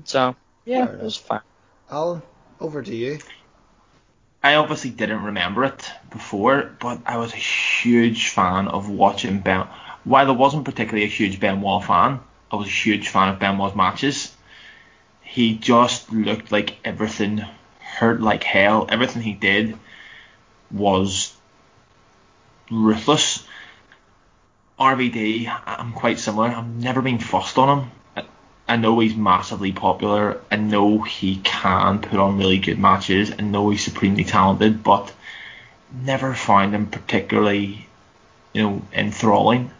So yeah, Fair it was fine. Alan, over to you. I obviously didn't remember it before, but I was a huge fan of watching Ben. While I wasn't particularly a huge Benoit fan, I was a huge fan of Benoit's matches. He just looked like everything hurt like hell. Everything he did was ruthless. RVD, I'm quite similar. I've never been fussed on him. I- know he's massively popular. I know he can put on really good matches. I know he's supremely talented, but never found him particularly, you know, enthralling.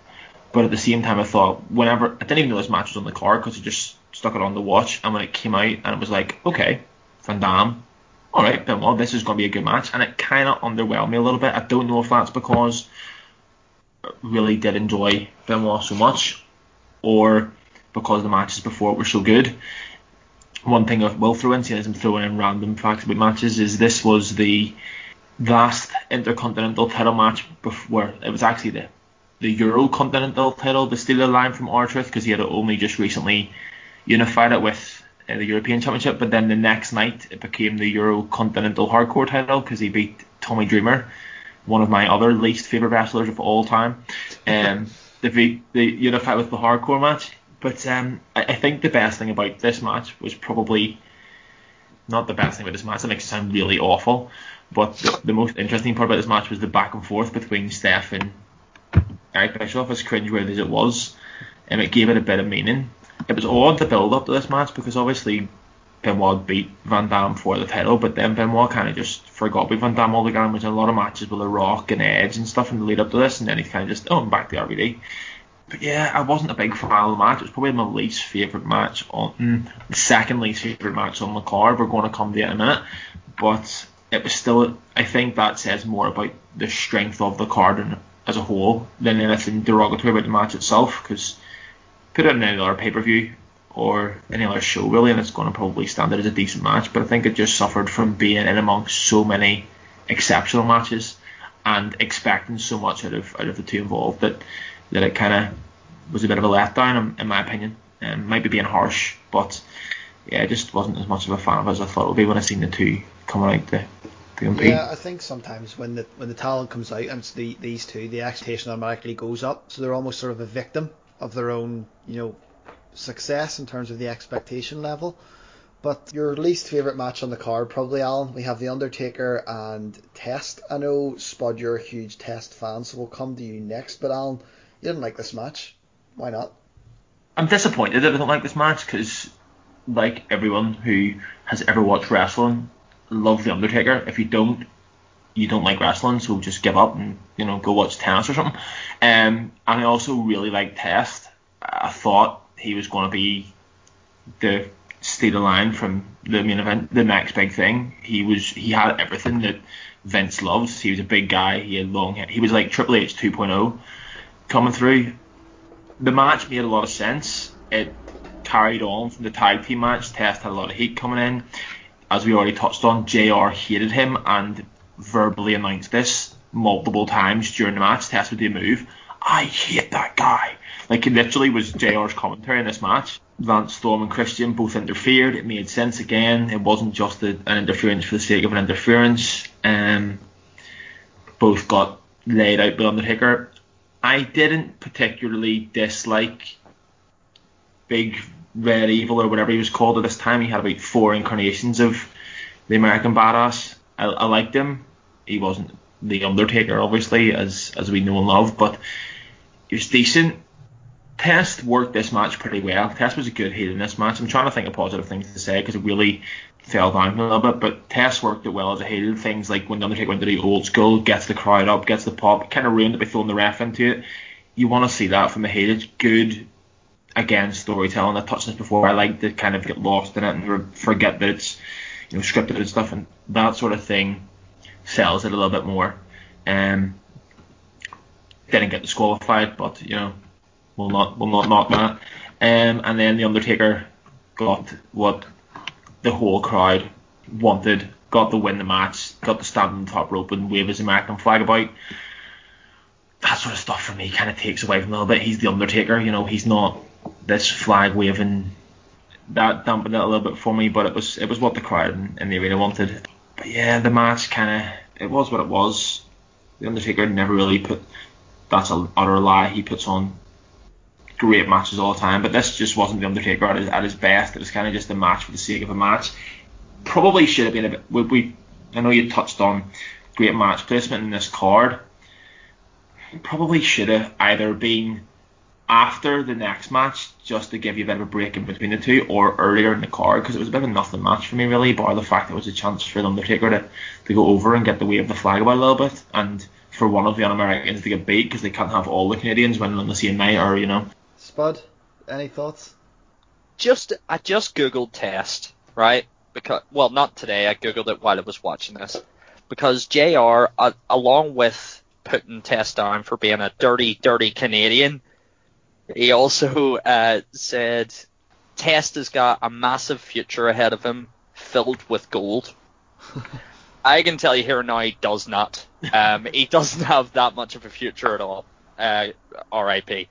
But at the same time, I thought whenever I didn't even know this match was on the card because I just stuck it on the watch, and when it came out, and it was like, okay, Van Dam, all right, well, this is going to be a good match, and it kind of underwhelmed me a little bit. I don't know if that's because I really did enjoy Benoit so much, or because the matches before were so good. One thing I will throw in, seeing as I'm throwing in random facts about matches, is this was the last Intercontinental title match before it was actually the the Euro Continental title, the steal the line from R-Truth, because he had only just recently unified it with uh, the European Championship. But then the next night it became the Euro Continental Hardcore title because he beat Tommy Dreamer, one of my other least favorite wrestlers of all time. Um, the v- the unified with the Hardcore match. But um, I, I think the best thing about this match was probably not the best thing about this match. That makes it sound really awful. But the, the most interesting part about this match was the back and forth between Steph and Eric Bischoff, as cringeworthy as it was, and it gave it a bit of meaning. It was odd the build up to this match because obviously Benoit beat Van Dam for the title, but then Benoit kind of just forgot about Van Dam altogether. and was in a lot of matches with The Rock and Edge and stuff in the lead up to this, and then he kind of just, oh, I'm back to RVD. But yeah, I wasn't a big fan of the match. It was probably my least favourite match on mm, the second least favourite match on the card. We're going to come to it in a minute, but it was still. I think that says more about the strength of the card and, as a whole than anything derogatory about the match itself. Because put it in any other pay per view or any other show really, and it's going to probably stand out as a decent match. But I think it just suffered from being in amongst so many exceptional matches and expecting so much out of out of the two involved that that it kind of was a bit of a letdown in, in my opinion. Um, might be being harsh, but yeah, I just wasn't as much of a fan of it as I thought it would be when I seen the two coming out to. Yeah, I think sometimes when the when the talent comes out and it's the, these two, the expectation automatically goes up. So they're almost sort of a victim of their own, you know, success in terms of the expectation level. But your least favourite match on the card, probably Alan. We have the Undertaker and Test. I know Spud, you're a huge Test fan, so we'll come to you next. But Alan, you didn't like this match. Why not? I'm disappointed that I don't like this match because, like everyone who has ever watched wrestling, love the Undertaker. If you don't, you don't like wrestling, so just give up and you know go watch tennis or something. Um, and I also really liked Test. I thought he was going to be the steal the line from the main event, the next big thing. He was he had everything that Vince loves. He was a big guy. He had long hair. He was like Triple H 2.0 coming through. The match made a lot of sense. It carried on from the tag team match. Test had a lot of heat coming in. As we already touched on, JR hated him and verbally announced this multiple times during the match. Test would do a move. I hate that guy. Like it literally was JR's commentary in this match. Lance Storm and Christian both interfered. It made sense again. It wasn't just a, an interference for the sake of an interference. Um, both got laid out by Undertaker. I didn't particularly dislike Big Red Evil or whatever he was called at this time. He had about four incarnations of the American Badass. I, I liked him. He wasn't the Undertaker, obviously, as as we know and love, but he was decent. Test worked this match pretty well. Test was a good heel in this match. I'm trying to think of positive things to say because it really fell down a little bit, but Test worked it well as a heel. Things like when the Undertaker went to the old school, gets the crowd up, gets the pop, kind of ruined it by throwing the ref into it. You want to see that from a heel. It's good, again, storytelling. I've touched this before. I like to kind of get lost in it and forget that it's you know scripted and stuff, and that sort of thing sells it a little bit more. Um, didn't get disqualified, but you know we'll not will not knock that. Um, and then the Undertaker got what the whole crowd wanted, got to win the match, got to stand on the top rope and wave his American flag about. That sort of stuff for me kind of takes away from a little bit. He's the Undertaker, you know. He's not this flag waving. That dampened it a little bit for me, but it was it was what the crowd in, in the arena wanted. But yeah, the match kind of it was what it was. The Undertaker never really put. That's a utter lie. He puts on great matches all the time, but this just wasn't the Undertaker at his, at his best. It was kind of just a match for the sake of a match. Probably should have been a bit. We, we I know you touched on great match placement in this card. Probably should have either been after the next match just to give you a bit of a break in between the two, or earlier in the card because it was a bit of a nothing match for me really. Bar the fact that it was a chance for the Undertaker to, to go over and get the wave of the flag about a little bit, and for one of the un-Americans to get beat because they can't have all the Canadians winning on the same night, or you know. Spud, any thoughts? Just I just googled test right because well not today I googled it while I was watching this because JR. Uh, along with putting test down for being a dirty dirty Canadian, he also uh, said Test has got a massive future ahead of him filled with gold. I can tell you here now he does not. Um, he doesn't have that much of a future at all. Uh, R.I.P.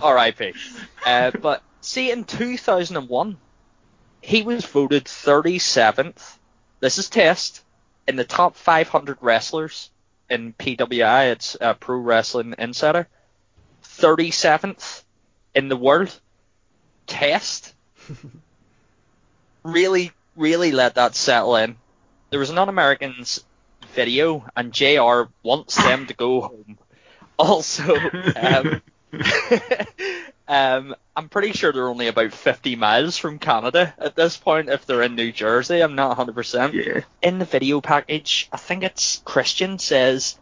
R.I.P. Uh, but see, in 2001, he was voted 37th. This is test in the top 500 wrestlers in PWI. It's uh, Pro Wrestling Insider. 37th in the world. Test. really, really let that settle in. There was an un-Americans video, and JR wants them to go home also, um, um, I'm pretty sure they're only about 50 miles from Canada at this point if they're in New Jersey. I'm not 100%. Yeah. In the video package, I think it's Christian says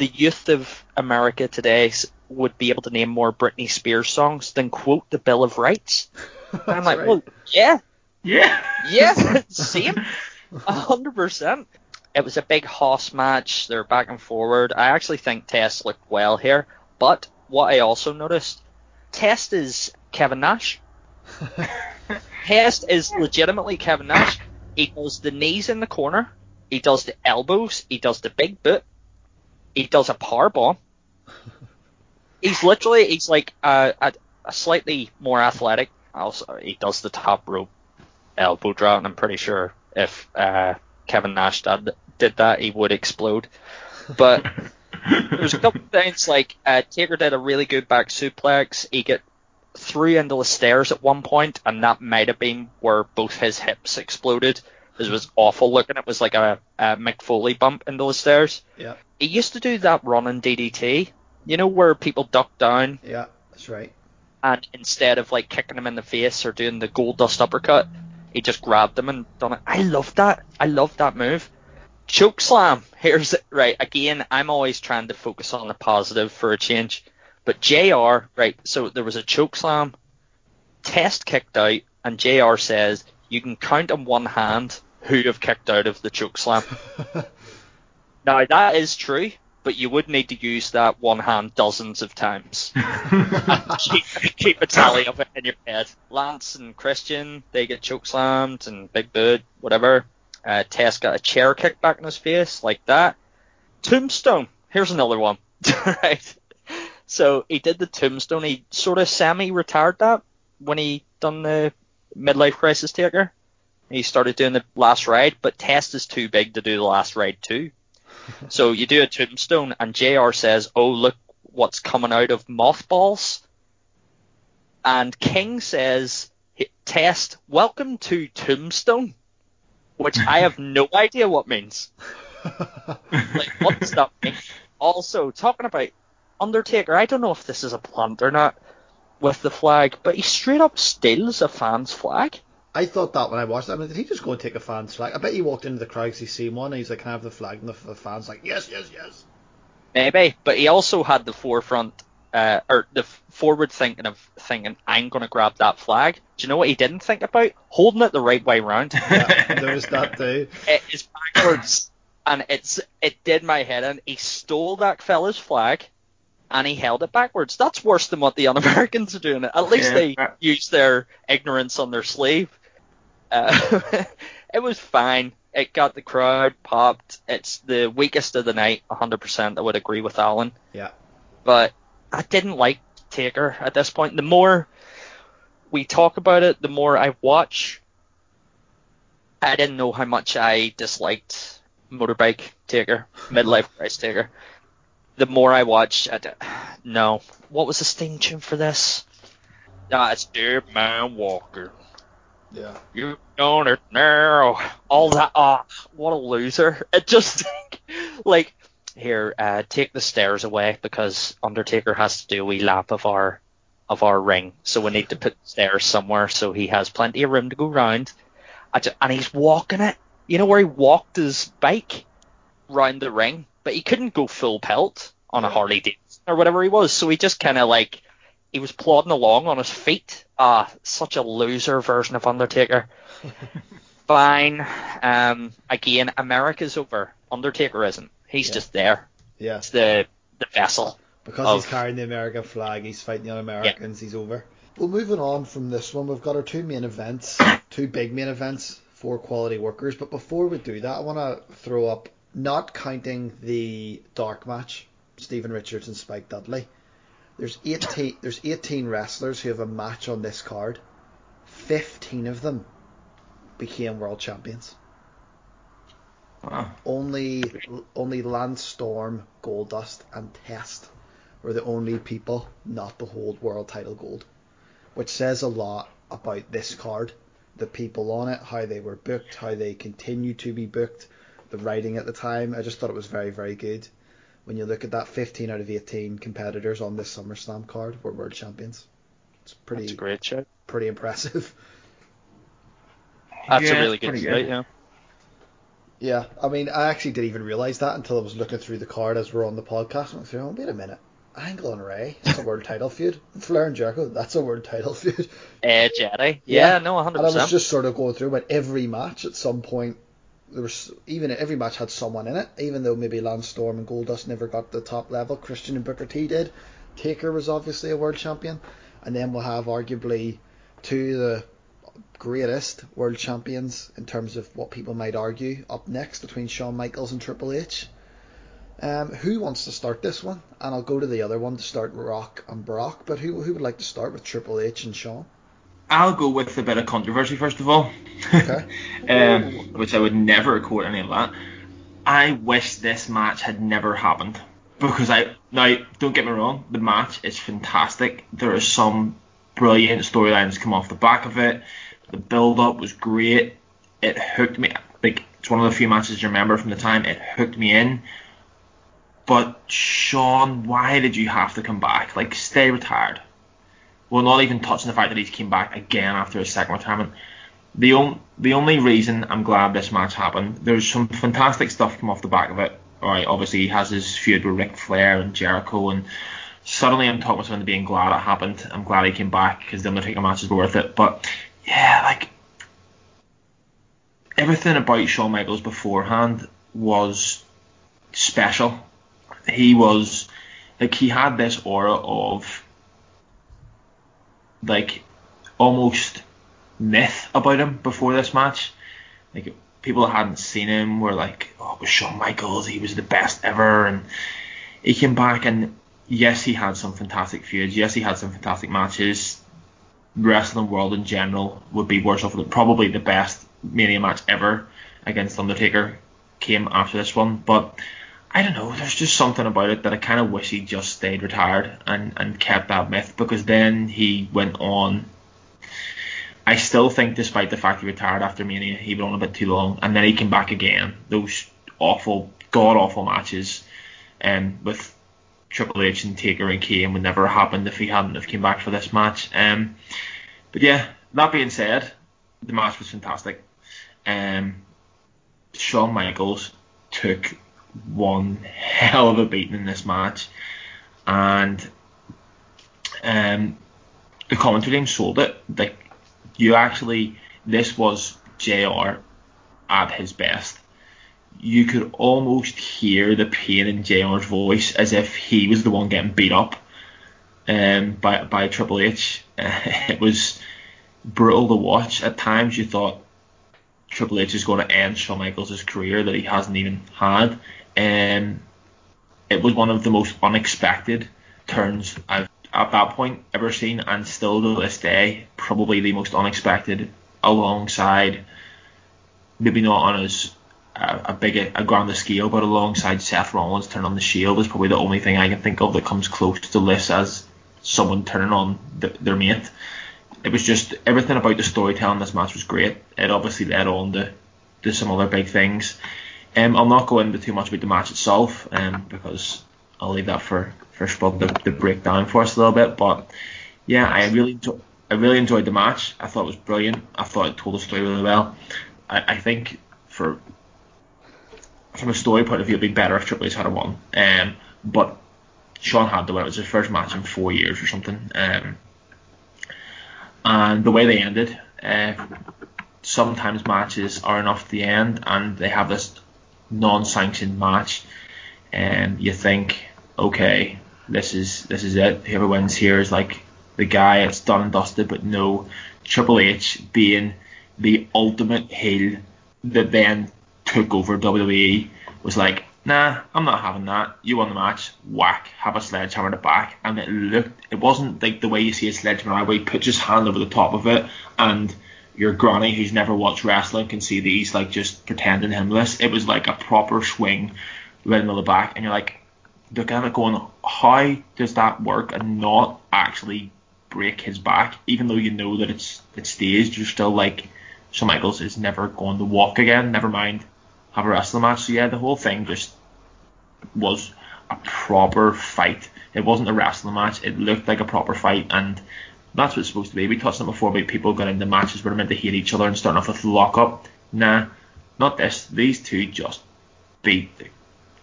the youth of America today would be able to name more Britney Spears songs than quote the Bill of Rights. I'm like, right. well, yeah, Yeah. yeah, same, a hundred percent. It was a big hoss match. They're back and forward. I actually think Test looked well here, but what I also noticed, Test is Kevin Nash. Test is legitimately Kevin Nash. He does the knees in the corner. He does the elbows. He does the big boot. He does a power bomb. He's literally he's like a, a, a slightly more athletic. Also, he does the top rope elbow drop, and I'm pretty sure if uh, Kevin Nash did, did that, he would explode. But there's a couple things like uh, Taker did a really good back suplex. He get threw into the stairs at one point, and that might have been where both his hips exploded. It was awful looking. It was like a, a Mick Foley bump into the stairs. Yeah, He used to do that running DDT, you know, where people duck down yeah, that's right. and instead of like kicking them in the face or doing the Goldust uppercut, he just grabbed them and done it. I love that. I love that move. choke slam. Here's it. right again. I'm always trying to focus on the positive for a change. But JR. Right, so there was a choke slam, test kicked out, and JR. says you can count on one hand who have kicked out of the choke slam. now that is true, but you would need to use that one hand dozens of times. keep, keep a tally of it in your head. Lance and Christian, they get choke slammed, and Big Bird, whatever. Uh, Test got a chair kicked back in his face, like that. Tombstone, here's another one. right. So he did the tombstone. He sort of semi-retired that when he done the midlife crisis taker. He started doing the last ride, but Test is too big to do the last ride too. so you do a tombstone, and JR says, "Oh look, what's coming out of mothballs." And King says, "Test, welcome to Tombstone," which I have no idea what means. like, what does that mean? Also, talking about Undertaker, I don't know if this is a plant or not with the flag, but he straight up steals a fan's flag. I thought that when I watched that. I mean, did he just go and take a fan's flag? I bet he walked into the crowd, he's seen one, and he's like, "Can I have the flag?" And the, the fans like, "Yes, yes, yes." Maybe, but he also had the forefront, uh, or the forward thinking of thinking, "I'm going to grab that flag." Do you know what he didn't think about? Holding it the right way round. Yeah, there was that too. It is backwards, and it's it did my head in. He stole that fella's flag and he held it backwards. That's worse than what the un-Americans are doing. At least Yeah. they use their ignorance on their sleeve. Uh, it was fine. It got the crowd popped. It's the weakest of the night, 100%. I would agree with Alan. Yeah. But I didn't like Taker at this point. The more we talk about it, the more I watch. I didn't know how much I disliked Motorbike Taker, Midlife Crisis Taker the more I watch, I d- no. What was the Sting tune for this? Ah, it's Dead Man Walker. Yeah. You own it now. All that. Ah, what a loser. It just like here, uh, take the stairs away because Undertaker has to do a wee lap of our of our ring, so we need to put stairs somewhere so he has plenty of room to go round. And he's walking it. You know where he walked his bike round the ring, but he couldn't go full pelt on a Harley Davidson or whatever he was, so he just kind of like he was plodding along on his feet. Ah, such a loser version of Undertaker. Fine. Um, again, America's over. Undertaker isn't. He's Yeah. just there. Yeah. It's the the vessel. Because of- he's carrying the American flag, he's fighting the Americans, he's over. Well, moving on from this one, we've got our two main events, two big main events for quality workers. But before we do that, I want to throw up, not counting the dark match, Steven Richards and Spike Dudley. There's 18, there's 18 wrestlers who have a match on this card. 15 of them became world champions. Wow. Only only Lance Storm, Goldust, and Test were the only people not to hold world title gold, which says a lot about this card, the people on it, how they were booked, how they continue to be booked, the writing at the time. I just thought it was very very good. When you look at that, 15 out of 18 competitors on this SummerSlam card were world champions. It's That's pretty a great show. pretty impressive. That's Yeah, a really it's good pretty show. Yeah. Yeah, I mean, I actually didn't even realise that until I was looking through the card as we're on the podcast. And I was like, oh, wait a minute. Angle and Rey, that's a world title feud. Flair and Jericho, that's a world title feud. Edge, Eddie. Yeah. Yeah, no, 100%. And I was just sort of going through, but every match at some point, there was even every match had someone in it. Even though maybe Lance Storm and Goldust never got the top level, Christian and Booker T did. Taker was obviously a world champion, and then we'll have arguably two of the greatest world champions in terms of what people might argue up next between Shawn Michaels and Triple H. Um, who wants to start this one? And I'll go to the other one to start Rock and Brock. But who who would like to start with Triple H and Shawn? I'll go with a bit of controversy first of all. Okay. um, which I would never quote any of that. I wish this match had never happened because I now don't get me wrong, the match is fantastic. There are some brilliant storylines come off the back of it. The build up was great. It hooked me. Like it's one of the few matches you remember from the time. It hooked me in. But Shawn, why did you have to come back? Like stay retired. Well, not even touching the fact that he's came back again after his second retirement the on, the only reason I'm glad this match happened, there's some fantastic stuff come off the back of it. All right, obviously he has his feud with Ric Flair and Jericho, and suddenly I'm talking myself into being glad it happened. I'm glad he came back because the Undertaker matches were worth it. But yeah, like everything about Shawn Michaels beforehand was special. He was like he had this aura of like almost myth about him before this match. Like people that hadn't seen him were like, "Oh, it was Shawn Michaels. He was the best ever." And he came back, and yes, he had some fantastic feuds. Yes, he had some fantastic matches. Wrestling world in general would be worse off. Probably the best Mania match ever against Undertaker came after this one, but. I don't know. There's just something about it that I kind of wish he just stayed retired and, and kept that myth because then he went on I still think, despite the fact he retired after Mania, he went on a bit too long, and then he came back again. Those awful, god awful matches, um, with Triple H and Taker and Kane would never have happened if he hadn't have came back for this match. Um, but yeah, that being said, the match was fantastic. Um, Shawn Michaels took one hell of a beating in this match, and um, the commentary team sold it. Like you actually this was JR at his best. You could almost hear the pain in JR's voice as if he was the one getting beat up um, by by Triple H. Uh, it was brutal to watch. At times you thought Triple H is going to end Shawn Michaels' career that he hasn't even had. Um, it was one of the most unexpected turns I've at that point ever seen, and still to this day, probably the most unexpected, alongside maybe not on as a, a big a grander scale, but alongside Seth Rollins turning on the Shield is probably the only thing I can think of that comes close to this as someone turning on the, their mate. It was just everything about the storytelling in this match was great. It obviously led on to, to some other big things. Um, I'll not go into too much about the match itself, um, because I'll leave that for for Spud to, to break down for us a little bit. But yeah, I really enjoy, I really enjoyed the match. I thought it was brilliant. I thought it told the story really well. I, I think for from a story point of view, it'd be better if Triple H had a won. Um, but Shawn had the win. It was his first match in four years or something. Um, and the way they ended, uh, sometimes matches are enough to the end, and they have this non-sanctioned match, and you think okay, this is this is it. Whoever wins here is like the guy. It's done and dusted. But no, Triple H being the ultimate heel that then took over WWE was like, nah, I'm not having that. You won the match, whack, have a sledgehammer to back, and it looked. It wasn't like the way you see a sledgehammer where he puts his hand over the top of it and your granny who's never watched wrestling can see these like just pretending himless. It was like a proper swing right in the back, and you're like, they're kind of going, how does that work and not actually break his back? Even though you know that it's it's staged, you're still like, Shawn Michaels is never going to walk again. Never mind have a wrestling match. So yeah, the whole thing just was a proper fight. It wasn't a wrestling match. It looked like a proper fight, and that's what it's supposed to be. We touched on before about people going into matches where they're meant to hate each other and starting off with lock up. Nah, not this. These two just beat the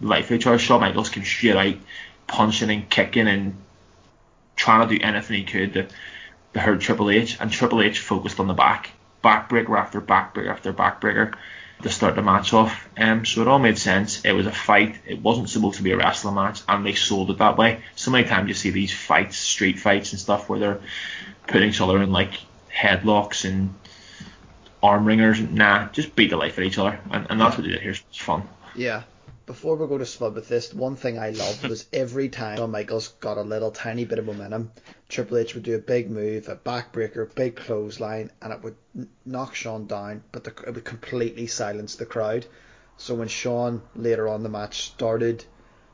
life each other. Shawn Michaels came straight out, punching and kicking and trying to do anything he could to, to hurt Triple H, and Triple H focused on the back, backbreaker after backbreaker after backbreaker to start the match off. Um, so it all made sense. It was a fight. It wasn't supposed to be a wrestling match, and they sold it that way. So many times you see these fights, street fights and stuff, where they're putting each other in like headlocks and arm ringers. Nah, just beat the life out of each other, and, and that's what they did here. It's fun. Yeah, before we go to this, one thing I loved was every time Shawn Michaels got a little tiny bit of momentum, Triple H would do a big move, a backbreaker, big clothesline, and it would knock Shawn down, but the, it would completely silence the crowd. So when Shawn later on the match started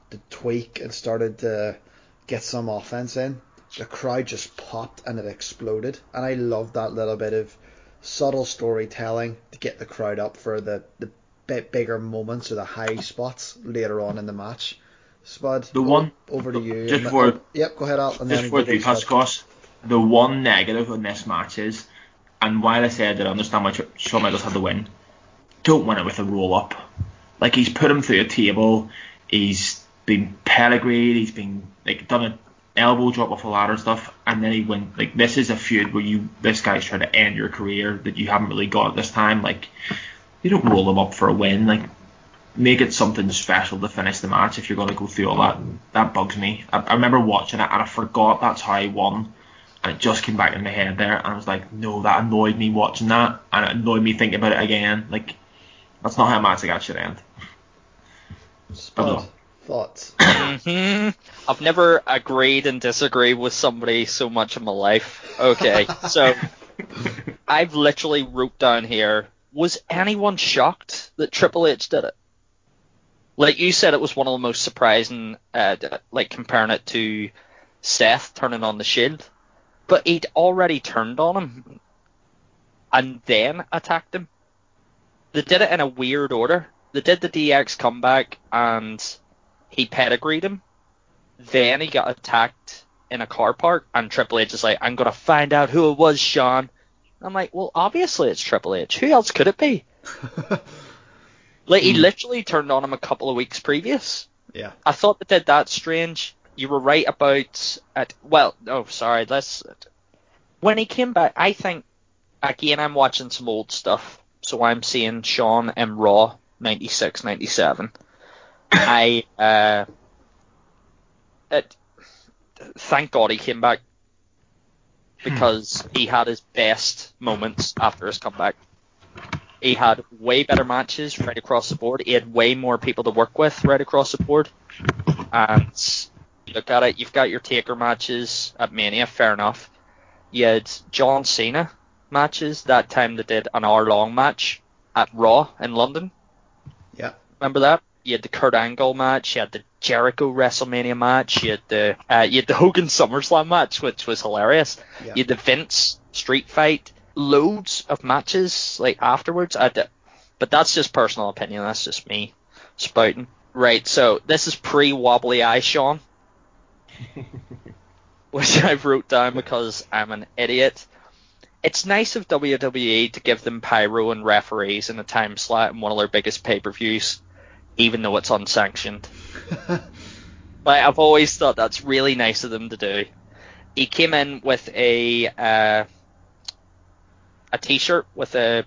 to tweak and started to get some offense in, the crowd just popped and it exploded. And I loved that little bit of subtle storytelling to get the crowd up for the, the bit bigger moments or the high spots later on in the match. Spud, the one over to you. Just for oh, yep, go ahead, Al. And just for the pass the one negative in this match is And while I said that I understand why Shawn Michaels had the win, don't win it with a roll up. Like he's put him through a table, he's been pedigreed, he's been like done an elbow drop off a ladder and stuff, and then he went like this is a feud where you this guy's trying to end your career that you haven't really got at this time. Like you don't roll them up for a win. Like make it something special to finish the match if you're going to go through all that. That bugs me. I, I remember watching it and I forgot that's how he won. And it just came back in my head there, and I was like, no, that annoyed me watching that, and it annoyed me thinking about it again. Like, that's not how a match like that should end. Spud, thoughts? hmm I've never agreed and disagreed with somebody so much in my life. Okay, so I've literally wrote down here: Was anyone shocked that Triple H did it? Like you said, it was one of the most surprising, uh, like comparing it to Seth turning on the Shield, but he'd already turned on him and then attacked him. They did it in a weird order. They did the DX comeback and he pedigreed him. Then he got attacked in a car park, and Triple H is like, "I'm gonna find out who it was, Shawn." I'm like, "Well, obviously it's Triple H. Who else could it be?" Like he literally turned on him a couple of weeks previous. yeah. I thought they did that strange. You were right about it. Well, no, sorry. Let's. When he came back, I think again I'm watching some old stuff, so I'm seeing Shawn in Raw 96, 97. I uh, it. Thank God he came back Hmm. because he had his best moments after his comeback. He had way better matches right across the board. He had way more people to work with right across the board. And look at it, you've got your Taker matches at Mania, fair enough. You had John Cena matches. That time they did an hour long match at Raw in London. Yeah. Remember that? You had the Kurt Angle match. You had the Jericho WrestleMania match. You had the uh, you had the Hogan SummerSlam match, which was hilarious. Yeah. You had the Vince Street Fight. Loads of matches like afterwards. I d- but that's just personal opinion. That's just me spouting. Right. So this is pre wobbly eye, Shawn, which I wrote down because I'm an idiot. It's nice of WWE to give them pyro and referees in a time slot in one of their biggest pay per views, even though it's unsanctioned. Like I've always thought that's really nice of them to do. He came in with a uh, a T-shirt with a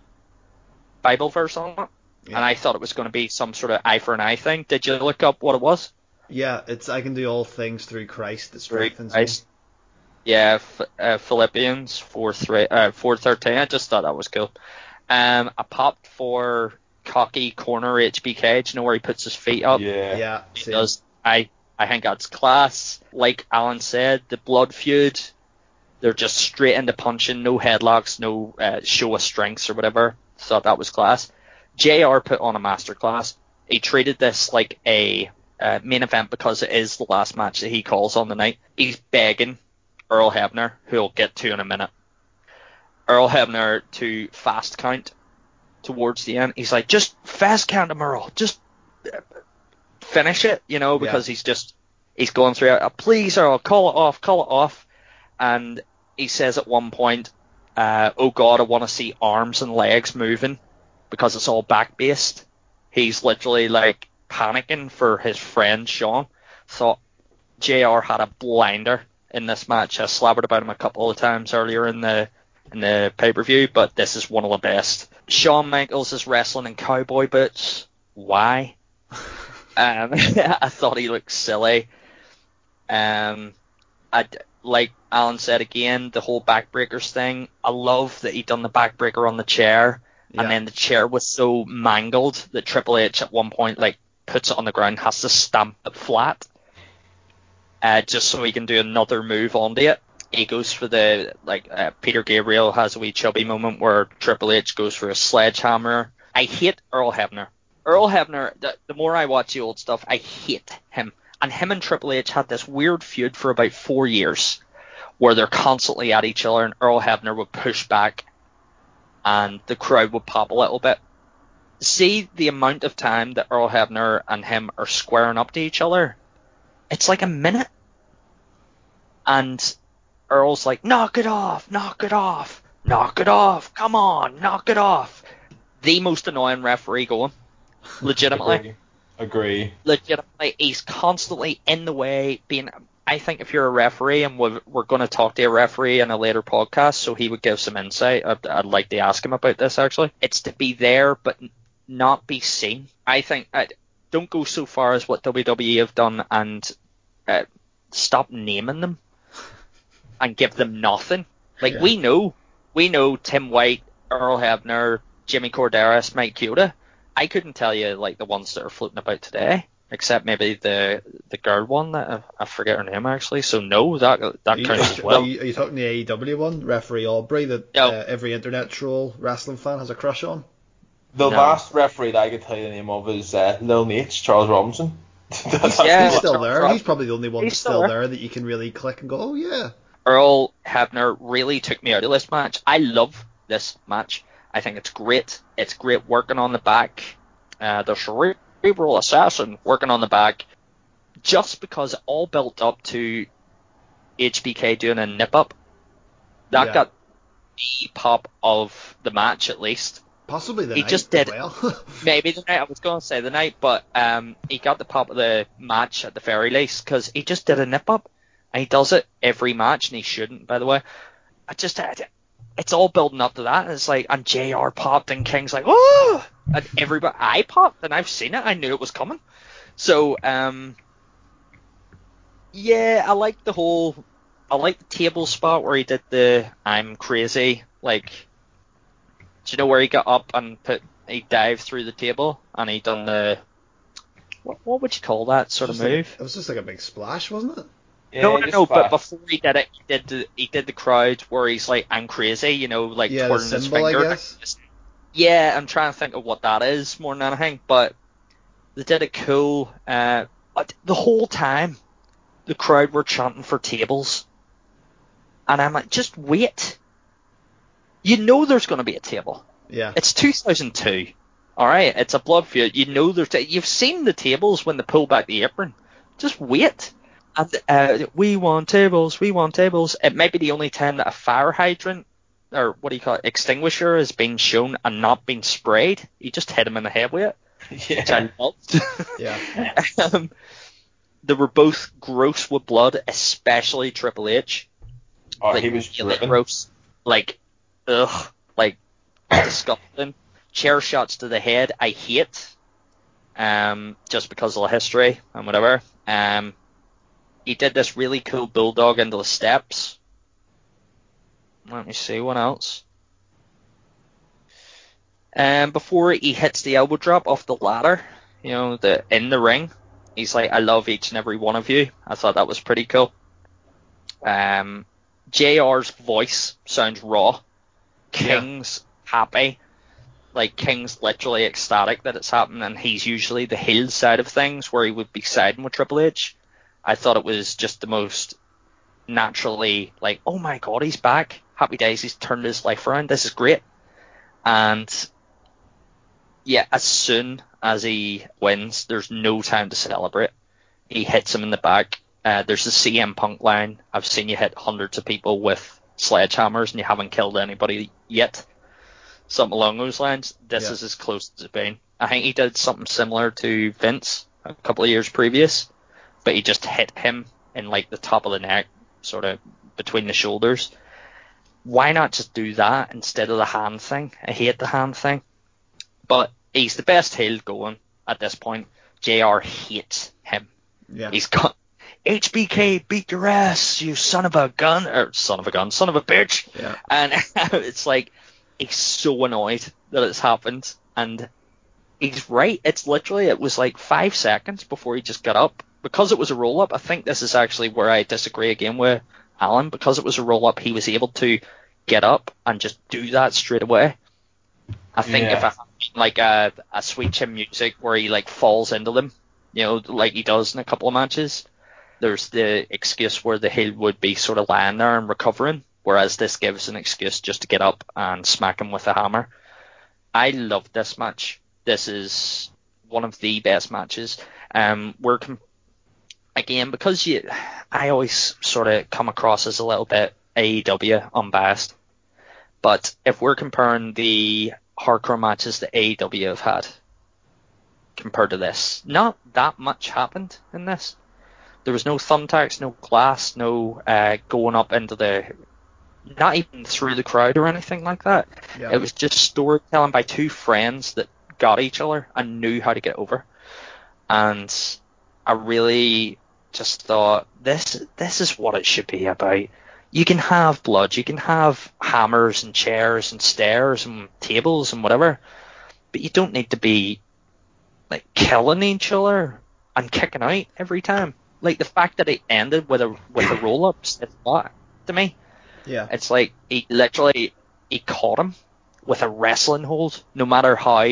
Bible verse on it, Yeah. and I thought it was going to be some sort of eye for an eye thing. Did you look up what it was? yeah, it's I can do all things through Christ that strengthens Christ. Yeah, F- uh, Philippians four three uh, four thirteen. I just thought that was cool. Um, I popped for cocky corner HBK. Do you know where he puts his feet up? Yeah. Yeah. He same. does. I I think that's class. Like Alan said, the blood feud. They're just straight into punching, no headlocks, no uh, show of strengths or whatever. Thought that was class. JR put on a masterclass. He treated this like a uh, main event because it is the last match that he calls on the night. He's begging Earl Hebner, who we'll get to in a minute. Earl Hebner to fast count towards the end. He's like, just fast count him, Earl. Just finish it, you know, because he's just he's going through it. Uh, Please, Earl, call it off, call it off. And he says at one point, uh, "Oh God, I want to see arms and legs moving because it's all back based." He's literally like panicking for his friend Shawn. Thought JR had a blinder in this match. I slabbered about him a couple of times earlier in the in the pay per view, but this is one of the best. Shawn Michaels is wrestling in cowboy boots. Why? Um, I thought he looked silly. Um, I like Alan said again, the whole backbreakers thing. I love that he done the backbreaker on the chair, Yeah. and then the chair was so mangled that Triple H at one point like puts it on the ground, has to stamp it flat, uh, just so he can do another move onto it. He goes for the like uh, Peter Gabriel has a wee chubby moment where Triple H goes for a sledgehammer. I hate Earl Hebner. Earl Hebner. The, the more I watch the old stuff, I hate him. And him and Triple H had this weird feud for about four years, where they're constantly at each other, and Earl Hebner would push back, and the crowd would pop a little bit. See the amount of time that Earl Hebner and him are squaring up to each other. It's like a minute. And Earl's like, knock it off, knock it off, knock it off, come on, knock it off. The most annoying referee going, legitimately. Agree. Agree. legitimately, he's constantly in the way. Being, I think if you're a referee, and we're, we're going to talk to a referee in a later podcast, so he would give some insight. I'd, I'd like to ask him about this actually. It's to be there, but not be seen. I think I don't go so far as what WWE have done and uh, stop naming them and give them nothing. Like Yeah. we know, we know Tim White, Earl Hebner, Jimmy Korderas, Mike Chioda. I couldn't tell you like the ones that are floating about today, except maybe the the girl one that I, I forget her name actually. So no, that Are that you, counts as are well. you- are you talking the AEW one, referee Aubrey, that No. uh, every internet troll wrestling fan has a crush on? The No. last referee that I could tell you the name of is uh, Lil Naitch, Charles Robinson. That's Yeah. He's still there. He's probably the only one He's that's still still there. there that you can really click and go, oh yeah. Earl Hebner really took me out of this match. I love this match. I think it's great. It's great working on the back. Uh, the cerebral assassin working on the back. Just because it all built up to HBK doing a nip up. That Yeah. got the pop of the match at least. Possibly the He night just did- well. Maybe the night I was going to say the night, but um, he got the pop of the match at the very least because he just did a nip up, and he does it every match, and he shouldn't, by the way. I just, it's all building up to that, and it's like, and JR popped, and King's like, oh, and everybody, I popped, and I've seen it, I knew it was coming. So, um, yeah, I like the whole, I like the table spot where he did the I'm crazy, like, do you know where he got up and put he dived through the table and he done the what, what would you call that sort of Just like- move? it was just like a big splash, wasn't it? Yeah, no, no, no. But before he did it, he did the he did the crowd where he's like, "I'm crazy," you know, like Yeah, the twirling his symbol, I finger. guess. Yeah, I'm trying to think of what that is more than anything. But they did it cool. Uh, but the whole time, the crowd were chanting for tables, and I'm like, just wait. You know there's going to be a table. Yeah. It's 2002. All right, it's a blood feud. You know there's. You've seen the tables when they pull back the apron. Just wait. And uh, we want tables. We want tables. It might be the only time that a fire hydrant or what do you call it, extinguisher has been shown and not been sprayed. You just hit him in the head with it, which yeah. I loved. Yeah. um, they were both gross with blood, especially Triple H Oh, like he was really dripping. gross, like ugh, like disgusting. Chair shots to the head, I hate, um, just because of the history and whatever. Um, he did this really cool bulldog into the steps. Let me see what else. Um, before he hits the elbow drop off the ladder, you know, the in the ring, he's like, "I love each and every one of you." I thought that was pretty cool. Um, JR's voice sounds raw. King's happy. Like King's literally ecstatic that it's happened and he's usually the heel side of things where he would be siding with Triple H. I thought it was just the most naturally like, oh my god, he's back. Happy days, he's turned his life around. This is great. And yeah, as soon as he wins, there's no time to celebrate. He hits him in the back. Uh, there's the CM Punk line. I've seen you hit hundreds of people with sledgehammers and you haven't killed anybody yet. Something along those lines. This Yeah. is as close as it's been. I think he did something similar to Vince a couple of years previous, but he just hit him in like the top of the neck, sort of between the shoulders. Why not just do that instead of the hand thing? I hate the hand thing. But he's the best heel going at this point. JR hates him. Yeah. He's got HBK beat your ass, you son of a gun, or son of a gun, son of a bitch. Yeah. And it's like he's so annoyed that it's happened, and he's right. It's literally it was like five seconds before he just got up because it was a roll up. I think this is actually where I disagree again with Alan because it was a roll up. He was able to get up and just do that straight away. I think Yeah. if I had like a a sweet chin music where he like falls into them, you know, like he does in a couple of matches, there's the excuse where the heel would be sort of lying there and recovering, whereas this gives an excuse just to get up and smack him with a hammer. I love this match. This is one of the best matches. Um, we're com- again because you, I always sort of come across as a little bit AEW unbiased, But if we're comparing the hardcore matches that AEW have had compared to this, not that much happened in this. There was no thumbtacks, no glass, no uh, going up into the, not even through the crowd or anything like that. Yeah. It was just storytelling by two friends that got each other and knew how to get over. And I really just thought this this is what it should be about. You can have blood, you can have hammers and chairs and stairs and tables and whatever, but you don't need to be like killing each other and kicking out every time. Like the fact that it ended with a with a roll ups, it's not to me. Yeah. It's like he literally he caught him with a wrestling hold. No matter how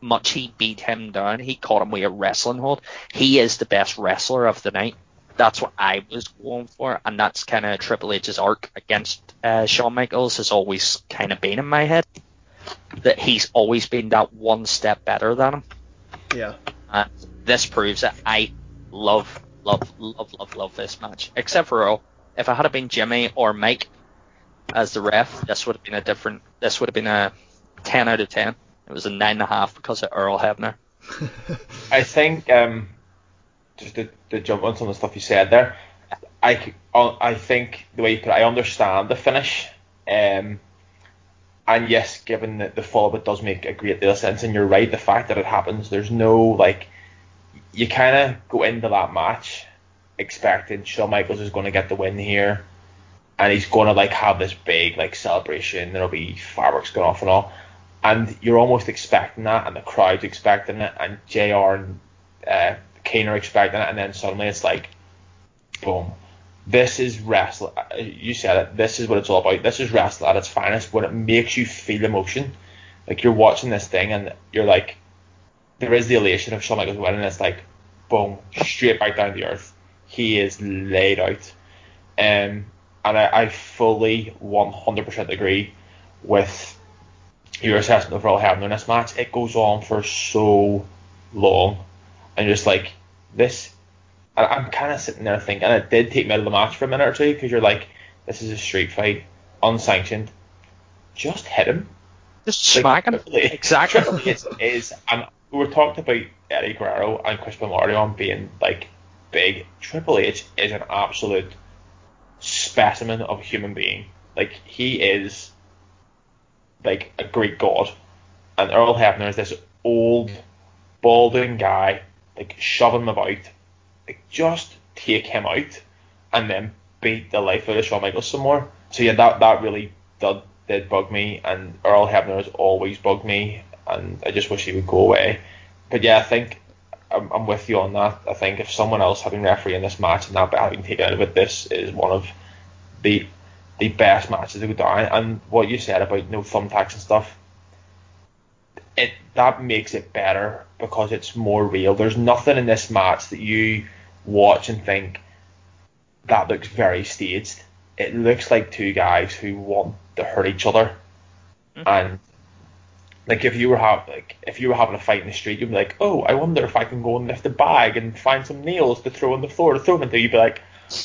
much he beat him down, he caught him with a wrestling hold. He is the best wrestler of the night. That's what I was going for, and that's kind of Triple H's arc against uh, Shawn Michaels has always kind of been in my head. That he's always been that one step better than him. Yeah. And this proves it. I love, love, love, love, love this match. Except for Earl. If I had been Jimmy or Mike as the ref, this would have been a different. This would have been a 10 out of 10. It was a nine and a half because of Earl Hebner. I think um, just to, to jump on some of the stuff you said there, I uh, I think the way you put it, I understand the finish. Um, and yes, given that the follow it does make a great deal of sense, and you're right, the fact that it happens, there's no like, you kind of go into that match expecting Shawn Michaels is going to get the win here, and he's going to like have this big like celebration. There'll be fireworks going off and all, and you're almost expecting that, and the crowd's expecting it, and JR and uh, Kane are expecting it, and then suddenly it's like, boom. This is wrestling. You said it. This is what it's all about. This is wrestling at its finest when it makes you feel emotion. Like you're watching this thing and you're like, there is the elation of Shawn Michaels winning. And it's like, boom, straight back down to earth. He is laid out. Um, and I, I fully 100% agree with your assessment of Earl Hebner in this match. It goes on for so long, and just like, this. I'm kind of sitting there thinking, and it did take me out of the match for a minute or two because you're like, this is a street fight, unsanctioned. Just hit him. Just Like, smack him. Exactly. Triple is, and we were talking about Eddie Guerrero and Chris Benoit on being like big. Triple H is an absolute specimen of a human being. Like he is like a Greek god, and Earl Hebner is this old, balding guy, like shove him about. Like just take him out, and then beat the life out of Shawn Michaels some more. So yeah, that that really did, did bug me, and Earl Hebner has always bugged me, and I just wish he would go away. But yeah, I think I'm, I'm with you on that. I think if someone else had been refereeing this match and that bit been taken out of it, this is one of the the best matches to go down. And what you said about no thumbtacks and stuff, it that makes it better because it's more real. There's nothing in this match that you watch and think that looks very staged. It looks like two guys who want to hurt each other, mm-hmm. and like if you were have like if you were having a fight in the street, you'd be like, oh, I wonder if I can go and lift a bag and find some nails to throw on the floor to throw them into. You'd be like,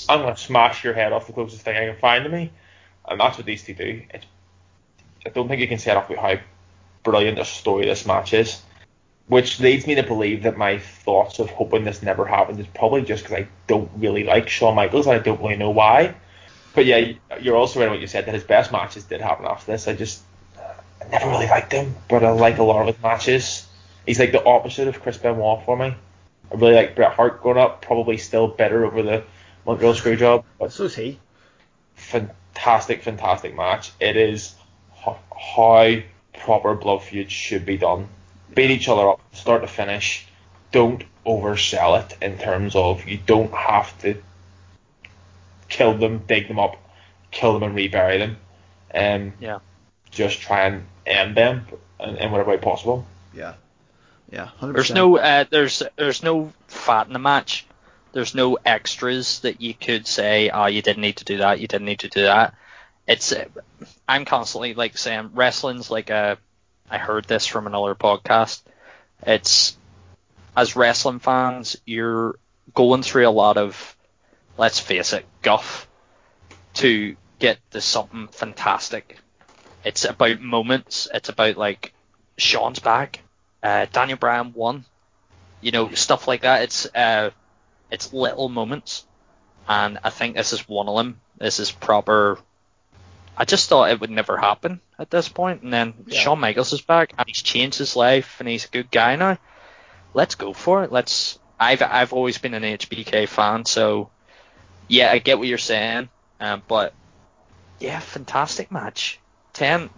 I'm gonna smash your head off the closest thing I can find to me, and that's what these two do. It's, I don't think you can set off with how brilliant a story this match is, which leads me to believe that my thoughts of hoping this never happened is probably just because I don't really like Shawn Michaels and I don't really know why. But yeah, you're also right in what you said that his best matches did happen after this. I just I never really liked him, but I like a lot of his matches. He's like the opposite of Chris Benoit for me. I really like Bret Hart growing up, probably still better over the Montreal Screwjob, but So's he. fantastic, fantastic match. It is how proper blood feuds should be done. Beat each other up, start to finish. Don't oversell it in terms of you don't have to kill them, dig them up, kill them and rebury them. Um, Yeah. Just try and end them in, in whatever way possible. Yeah. Yeah. 100%. There's no uh, there's there's no fat in the match. There's no extras that you could say, oh, you didn't need to do that, you didn't need to do that. It's uh, I'm constantly like saying wrestling's like a. I heard this from another podcast. It's as wrestling fans, you're going through a lot of, let's face it, guff to get to something fantastic. It's about moments. It's about like Shawn's back, uh, Daniel Bryan won, you know, stuff like that. It's uh, it's little moments, and I think this is one of them. This is proper. I just thought it would never happen at this point, and then Yeah. Shawn Michaels is back, and he's changed his life, and he's a good guy now. Let's go for it. Let's. I've I've always been an HBK fan, so yeah, I get what you're saying, um, but yeah, fantastic match. Ten,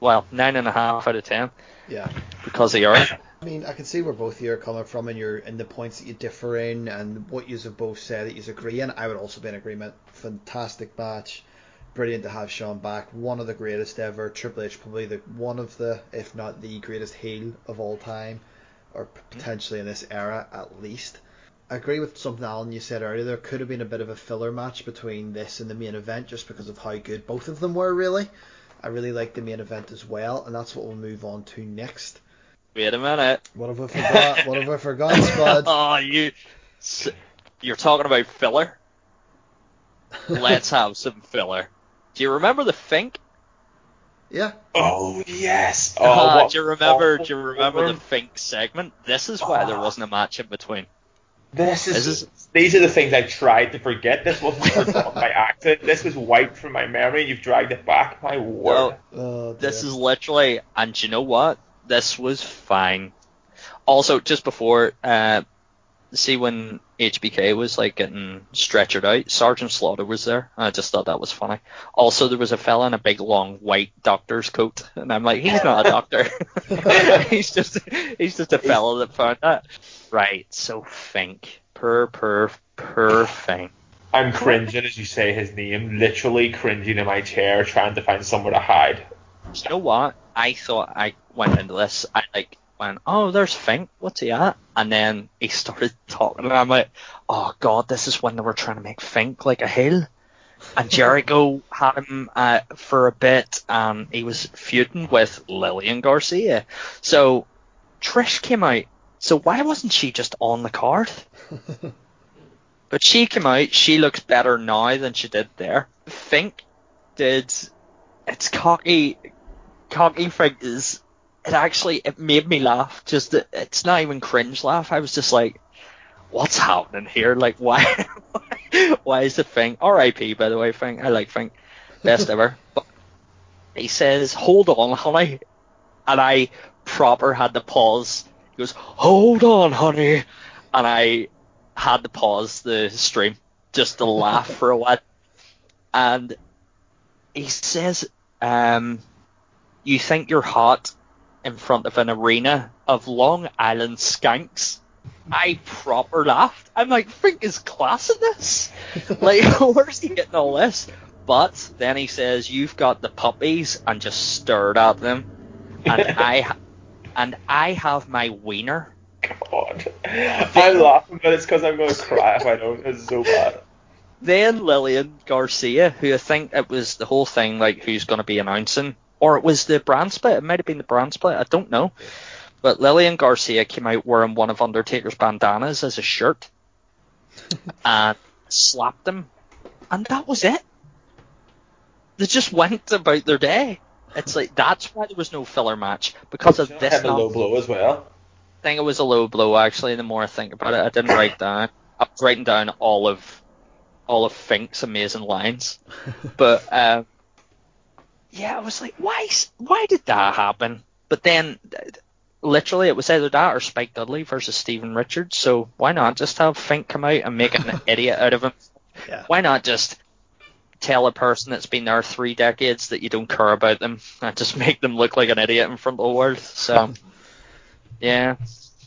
well, nine and a half out of ten Yeah. because of yours. I mean, I can see where both of you are coming from and your and the points that you differ in and what you have both said that you agree in. I would also be in agreement. Fantastic match. Brilliant to have Shawn back. One of the greatest ever. Triple H probably the one of the, if not the greatest heel of all time, or hmm. potentially in this era at least. I agree with something Alan you said earlier. There could have been a bit of a filler match between this and the main event just because of how good both of them were. Really, I really like the main event as well, and that's what we'll move on to next. Wait a minute. What have I forgot? what have I forgot, Spud? oh, you, you're talking about filler. Let's have some filler. Do you remember the Fink? Yeah. Oh yes. Oh, Ah, what do you remember? awful Do you remember the. Fink segment? This is why there wasn't a match in between. This is, This is- these are the things I tried to forget. This wasn't forgotten by accident. This was wiped from my memory. You've dragged it back. My word. Oh, This is literally, and you know what? This was fine. Also, just before, uh, see when HBK was like getting stretchered out, Sergeant Slaughter was there. I just thought that was funny. Also, there was a fella in a big long white doctor's coat, and I'm like, he's not a doctor. he's just, he's just a fella that found that. Right. So Fink, per per per Fink. I'm cringing as you say his name. Literally cringing in my chair, trying to find somewhere to hide. You know what? I thought I went into this. I like went, oh, there's Fink. What's he at? And then he started talking, and I'm like, oh god, this is when they were trying to make Fink like a hill. And Jericho had him uh, for a bit, and he was feuding with Lillian Garcia. So Trish came out. So why wasn't she just on the card? But she came out. She looks better now than she did there. Fink did. It's cocky. Cocky Fink is. It actually it made me laugh. Just it- it's not even cringe laugh. I was just like, what's happening here? Like why? why is the thing R.I.P. By the way, Fink. I like Fink. Best ever. But he says, "Hold on, honey," and I proper had to pause. He goes, "Hold on, honey," and I had to pause the stream just to laugh for a while. And he says, um, "You think you're hot in front of an arena of Long Island skanks?" I proper laughed. I'm like, Frank is class in this. Like, where's he getting all this? But then he says, "You've got the puppies," and just stared at them. And I, and I have my wiener. God. I'm laughing, but it's because I'm going to cry if I don't. It's so bad. Then Lillian Garcia, who I think it was the whole thing, like who's going to be announcing, or it was the brand split. It might have been the brand split. I don't know. But Lillian Garcia came out wearing one of Undertaker's bandanas as a shirt, and slapped him, and that was it. They just went about their day. It's like that's why there was no filler match because of this. had a low blow as well. I think it was a low blow actually. The more I think about it, I didn't write down. I was writing down all of all of Fink's amazing lines, but um, yeah, I was like, why? Why did that happen? But then, literally, it was either that or Spike Dudley versus Steven Richards. So why not just have Fink come out and make an idiot out of him? Yeah. Why not just tell a person that's been there three decades that you don't care about them and just make them look like an idiot in front of the world? So. Yeah.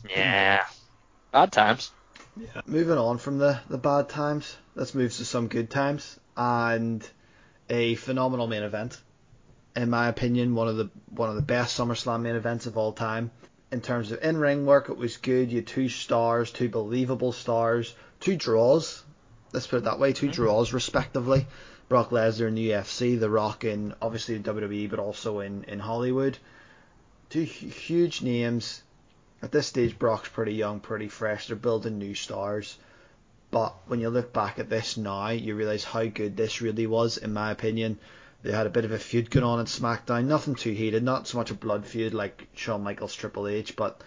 Yeah. Bad times. Yeah. Moving on from the, the bad times, let's move to some good times and a phenomenal main event. In my opinion, one of the one of the best SummerSlam main events of all time. In terms of in ring work, it was good. You had two stars, two believable stars, two draws. Let's put it that way, 2 mm-hmm. draws respectively. Brock Lesnar in the UFC, The Rock in obviously WWE, but also in in Hollywood. Two hu- huge names at this stage, Brock's pretty young, pretty fresh. They're building new stars. But when you look back at this now, you realise how good this really was, in my opinion. They had a bit of a feud going on in SmackDown. Nothing too heated, not so much a blood feud like Shawn Michaels Triple H, but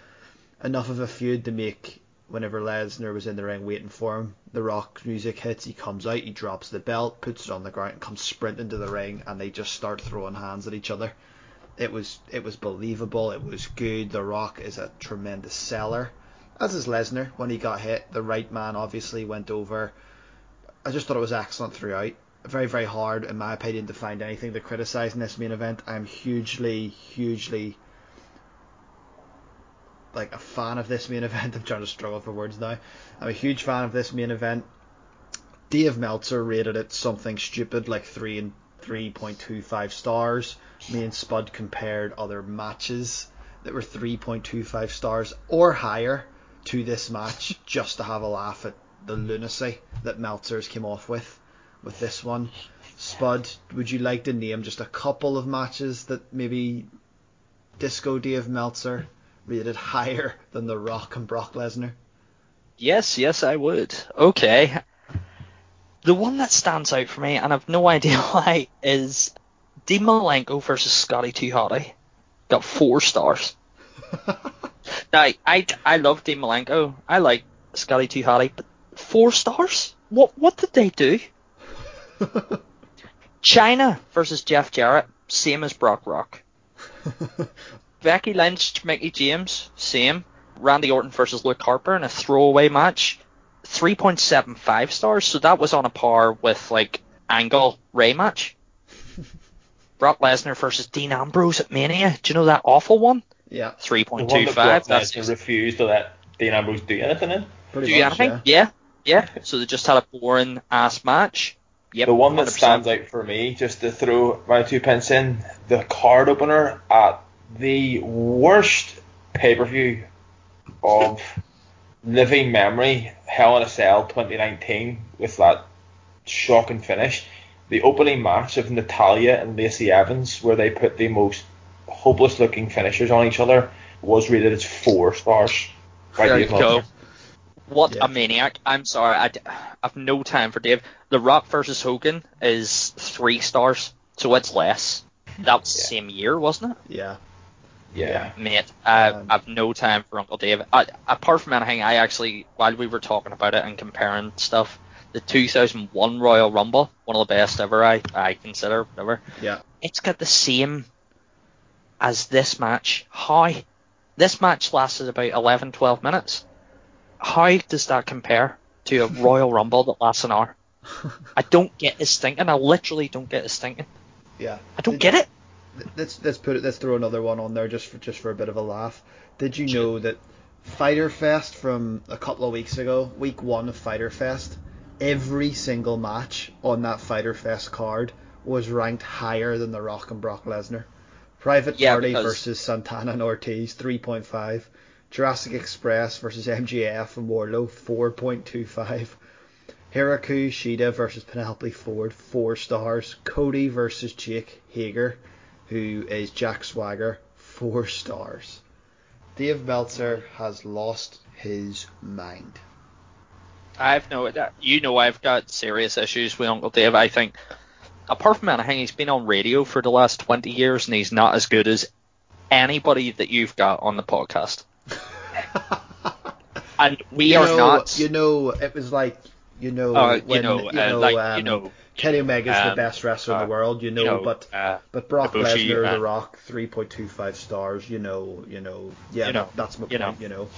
enough of a feud to make whenever Lesnar was in the ring waiting for him, The Rock music hits, he comes out, he drops the belt, puts it on the ground, and comes sprinting to the ring, and they just start throwing hands at each other. It was it was believable. It was good. The Rock is a tremendous seller, as is Lesnar. When he got hit, the right man obviously went over. I just thought it was excellent throughout. Very very hard in my opinion to find anything to criticize in this main event. I'm hugely hugely like a fan of this main event. I'm trying to struggle for words now. I'm a huge fan of this main event. Dave Meltzer rated it something stupid like three and 3.25 stars. Me and Spud compared other matches that were 3.25 stars or higher to this match just to have a laugh at the lunacy that Meltzer's came off with with this one. Spud, would you like to name just a couple of matches that maybe Disco Dave Meltzer rated higher than The Rock and Brock Lesnar? Yes, yes, I would. Okay. The one that stands out for me, and I've no idea why, is Dean Malenko versus Scotty 2 Hotty. Got four stars. now, I, I love Dean Malenko. I like Scotty 2 Hotty, but four stars? What what did they do? Chyna versus Jeff Jarrett, same as Brock Rock. Becky Lynch, Mickie James, same. Randy Orton versus Luke Harper in a throwaway match, 3.75 stars. So that was on a par with like Angle Rey match. Brock Lesnar versus Dean Ambrose at Mania. Do you know that awful one? Yeah. The one that 3.25. Brock That's refused to let Dean Ambrose do anything in. Pretty do you much, anything? yeah. Yeah. yeah. So they just had a boring ass match. Yep. the one that 100%. stands out for me, just to throw my two pence in, the card opener at the worst pay per view of living memory, Hell in a Cell 2019, with that shocking finish. The opening match of Natalya and Lacey Evans, where they put the most hopeless looking finishers on each other, was rated as four stars. by There you go. What Yeah. a maniac. I'm sorry. I've no time for Dave. The Rock versus Hogan is three stars, so it's less. That was the same year, wasn't it? Yeah. Yeah. Mate, I, Um, I've no time for Uncle Dave. I, apart from anything, I actually, while we were talking about it and comparing stuff, the 2001 Royal Rumble, one of the best ever, I, I consider, whatever. Yeah. It's got the same as this match. How? This match lasted about 11, 12 minutes. How does that compare to a Royal Rumble that lasts an hour? I don't get his thinking. I literally don't get his thinking. Yeah. I don't Did- get it. Let's let's put it. Let's throw another one on there just for just for a bit of a laugh. Did you know that Fighter Fest from a couple of weeks ago, week one of Fighter Fest, every single match on that Fighter Fest card was ranked higher than The Rock and Brock Lesnar. Private Yeah, Party because- versus Santana and Ortiz, 3.5. Jurassic Express versus MJF and Wardlow, 4.25. Hikaru Shida versus Penelope Ford, four stars. Cody versus Jake Hager, who is Jack Swagger, four stars. Dave Meltzer has lost his mind. I've no, you know, I've got serious issues with Uncle Dave. I think, apart from anything, he's been on radio for the last 20 years and he's not as good as anybody that you've got on the podcast. And we you are know, not. You know, it was like you know uh, when you know, uh, like, um, you know, Kenny Omega's the um, best wrestler in uh, the world. You know, you know, but uh, but Brock Ibushi, Lesnar, uh, The Rock, 3.25 stars. You know, you know, yeah, You know, that's my you know. point. You know.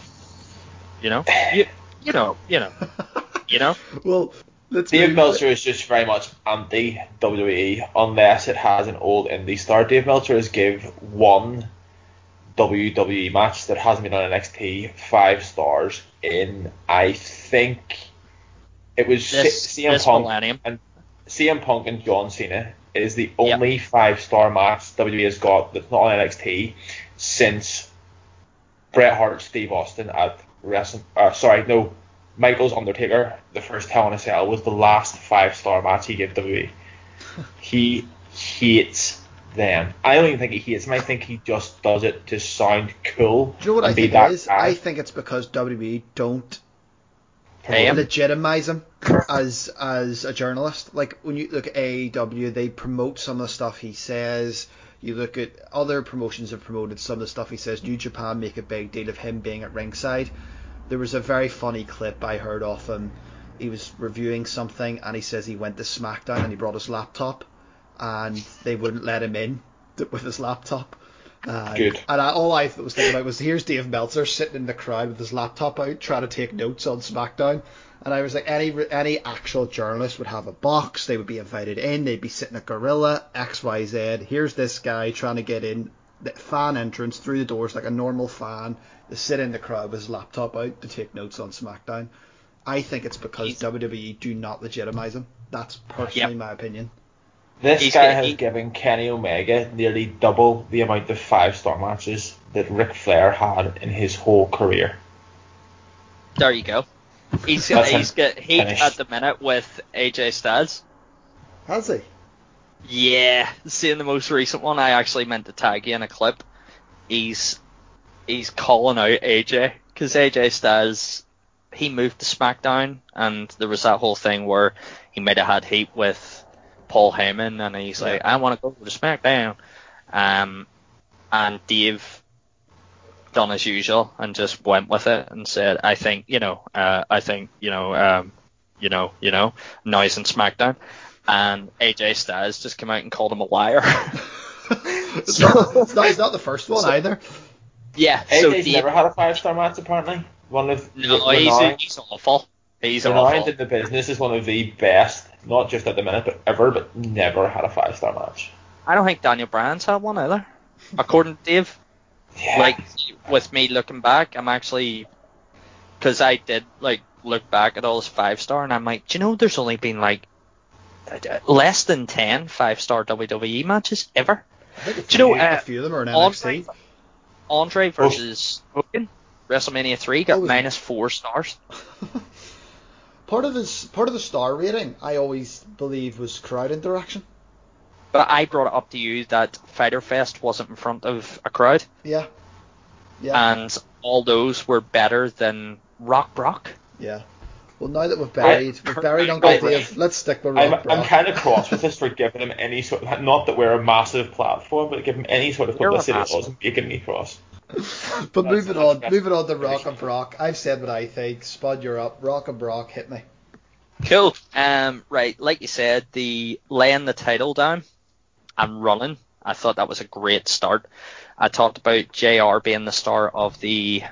you know, you, you know, you know, you know. well, let's Dave move- Meltzer is just very much anti WWE unless it has an old indie star. Dave Meltzer has give one WWE match that hasn't been on NXT five stars in I think it was This, C- CM this Punk millennium. and CM Punk and John Cena is the only five star match WWE has got that's not on NXT since Bret Hart, Steve Austin at Wrestling. Uh, sorry, no, Michaels Undertaker. The first Hell in a Cell was the last five star match he gave WWE. he hates them. I don't even think he hates them. I think he just does it to sound cool Do you know what I think that it is? guy. I think it's because WWE don't Legitimize him. as as a journalist. Like when you look at AEW, they promote some of the stuff he says. You look at other promotions have promoted some of the stuff he says. New Japan make a big deal of him being at ringside. There was a very funny clip I heard of him. He was reviewing something and he says he went to SmackDown and he brought his laptop and they wouldn't let him in with his laptop. And, Good. And I, all I was thinking about was here's Dave Meltzer sitting in the crowd with his laptop out trying to take notes on SmackDown. And I was like, any any actual journalist would have a box. They would be invited in. They'd be sitting at Gorilla X Y Z. Here's this guy trying to get in the fan entrance through the doors like a normal fan. To sit in the crowd with his laptop out to take notes on SmackDown. I think it's because He's- WWE do not legitimize him. That's personally Yep. my opinion. This He's guy got- has he- given Kenny Omega nearly double the amount of five star matches that Ric Flair had in his whole career. There you go. He's That's he's him. got heat Finished. at the minute with AJ Styles. Has he? Yeah, seeing the most recent one, I actually meant to tag you in a clip. He's he's calling out AJ because AJ Styles he moved to SmackDown, and there was that whole thing where he might have had heat with Paul Heyman, and he's like, I want to go to SmackDown. Um, and Dave done as usual and just went with it and said, I think, you know, uh, I think, you know, um, you know, you know, now he's in SmackDown. And AJ Styles just came out and called him a liar. it's, not, it's, not, it's not the first one either. yeah, so AJ's Dave, never had a five star match apparently. One of no, Renard- he's, he's awful. He's Renard awful. in the business is one of the best, not just at the minute, but ever, but never had a five star match. I don't think Daniel Bryan's had one either. According to Dave, Yeah. like with me looking back, I'm actually because I did like look back at all his five star, and I'm like, do you know, there's only been like less than 10 five star WWE matches ever. I think a Do you know, few- uh, a few of them are in Andre, NXT. Andre versus Hogan, WrestleMania 3 got Oh, was- minus four stars. part of this, part of the star rating, I always believe was crowd interaction. But I brought it up to you that Fighter Fest wasn't in front of a crowd, Yeah, yeah, and all those were better than Rock Brock. yeah. Well, now that we've buried, we've buried Uncle I- Dave. Let's stick with I'm, Rock I'm kind of cross with this for giving him any sort of, not that we're a massive platform, but give him any sort of publicity that massive. wasn't making me cross. But moving that's- on, that's- moving on to Rock and Brock. I've said what I think. Spud, you're up. Rock and Brock, hit me. Cool. Um, right, like you said, the laying the title down and running. I thought that was a great start. I talked about JR being the star of the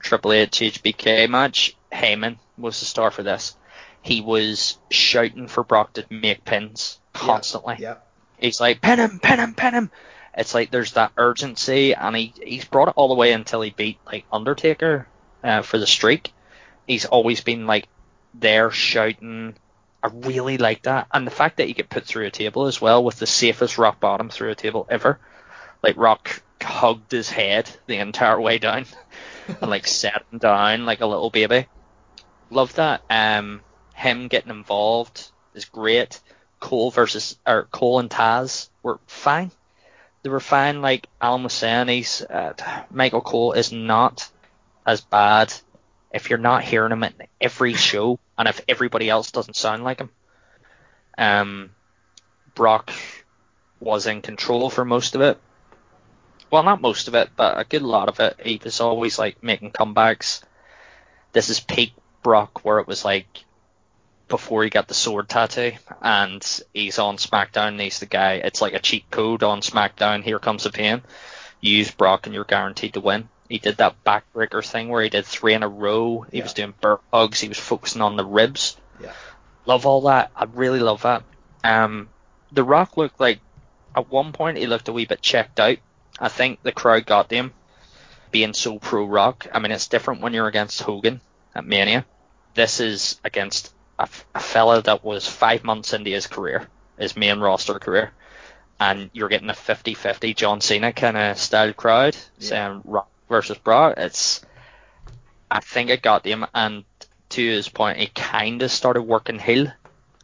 Triple H HBK match. Heyman was the star for this. He was shouting for Brock to make pins constantly. Yeah, He's like, pin him, pin him, pin him. It's like there's that urgency, and he he's brought it all the way until he beat like Undertaker uh, for the streak. He's always been like there shouting. I really like that, and the fact that he could put through a table as well with the safest rock bottom through a table ever. Like Rock hugged his head the entire way down, and like sat him down like a little baby. Love that. Um, him getting involved is great. Cole versus or Cole and Taz were fine. They were fine. Like Alan was saying, he's uh, Michael Cole is not as bad if you're not hearing him at every show and if everybody else doesn't sound like him. Um, Brock was in control for most of it. Well, not most of it, but a good lot of it. He was always like making comebacks. This is peak Brock, where it was like before he got the sword tattoo, and he's on SmackDown. And he's the guy. It's like a cheat code on SmackDown. Here comes the pain. Use Brock, and you're guaranteed to win. He did that backbreaker thing where he did three in a row. He Yeah. was doing burp hugs. He was focusing on the ribs. Yeah. Love all that. I really love that. Um, the Rock looked like at one point he looked a wee bit checked out. I think the crowd got to him being so pro Rock. I mean, it's different when you're against Hogan at Mania. This is against a, a fella that was five months into his career, his main roster career, and you're getting a 50-50 John Cena kind of style crowd Yeah. saying Rock versus Brock. It's, I think it got him, and to his point, he kind of started working heel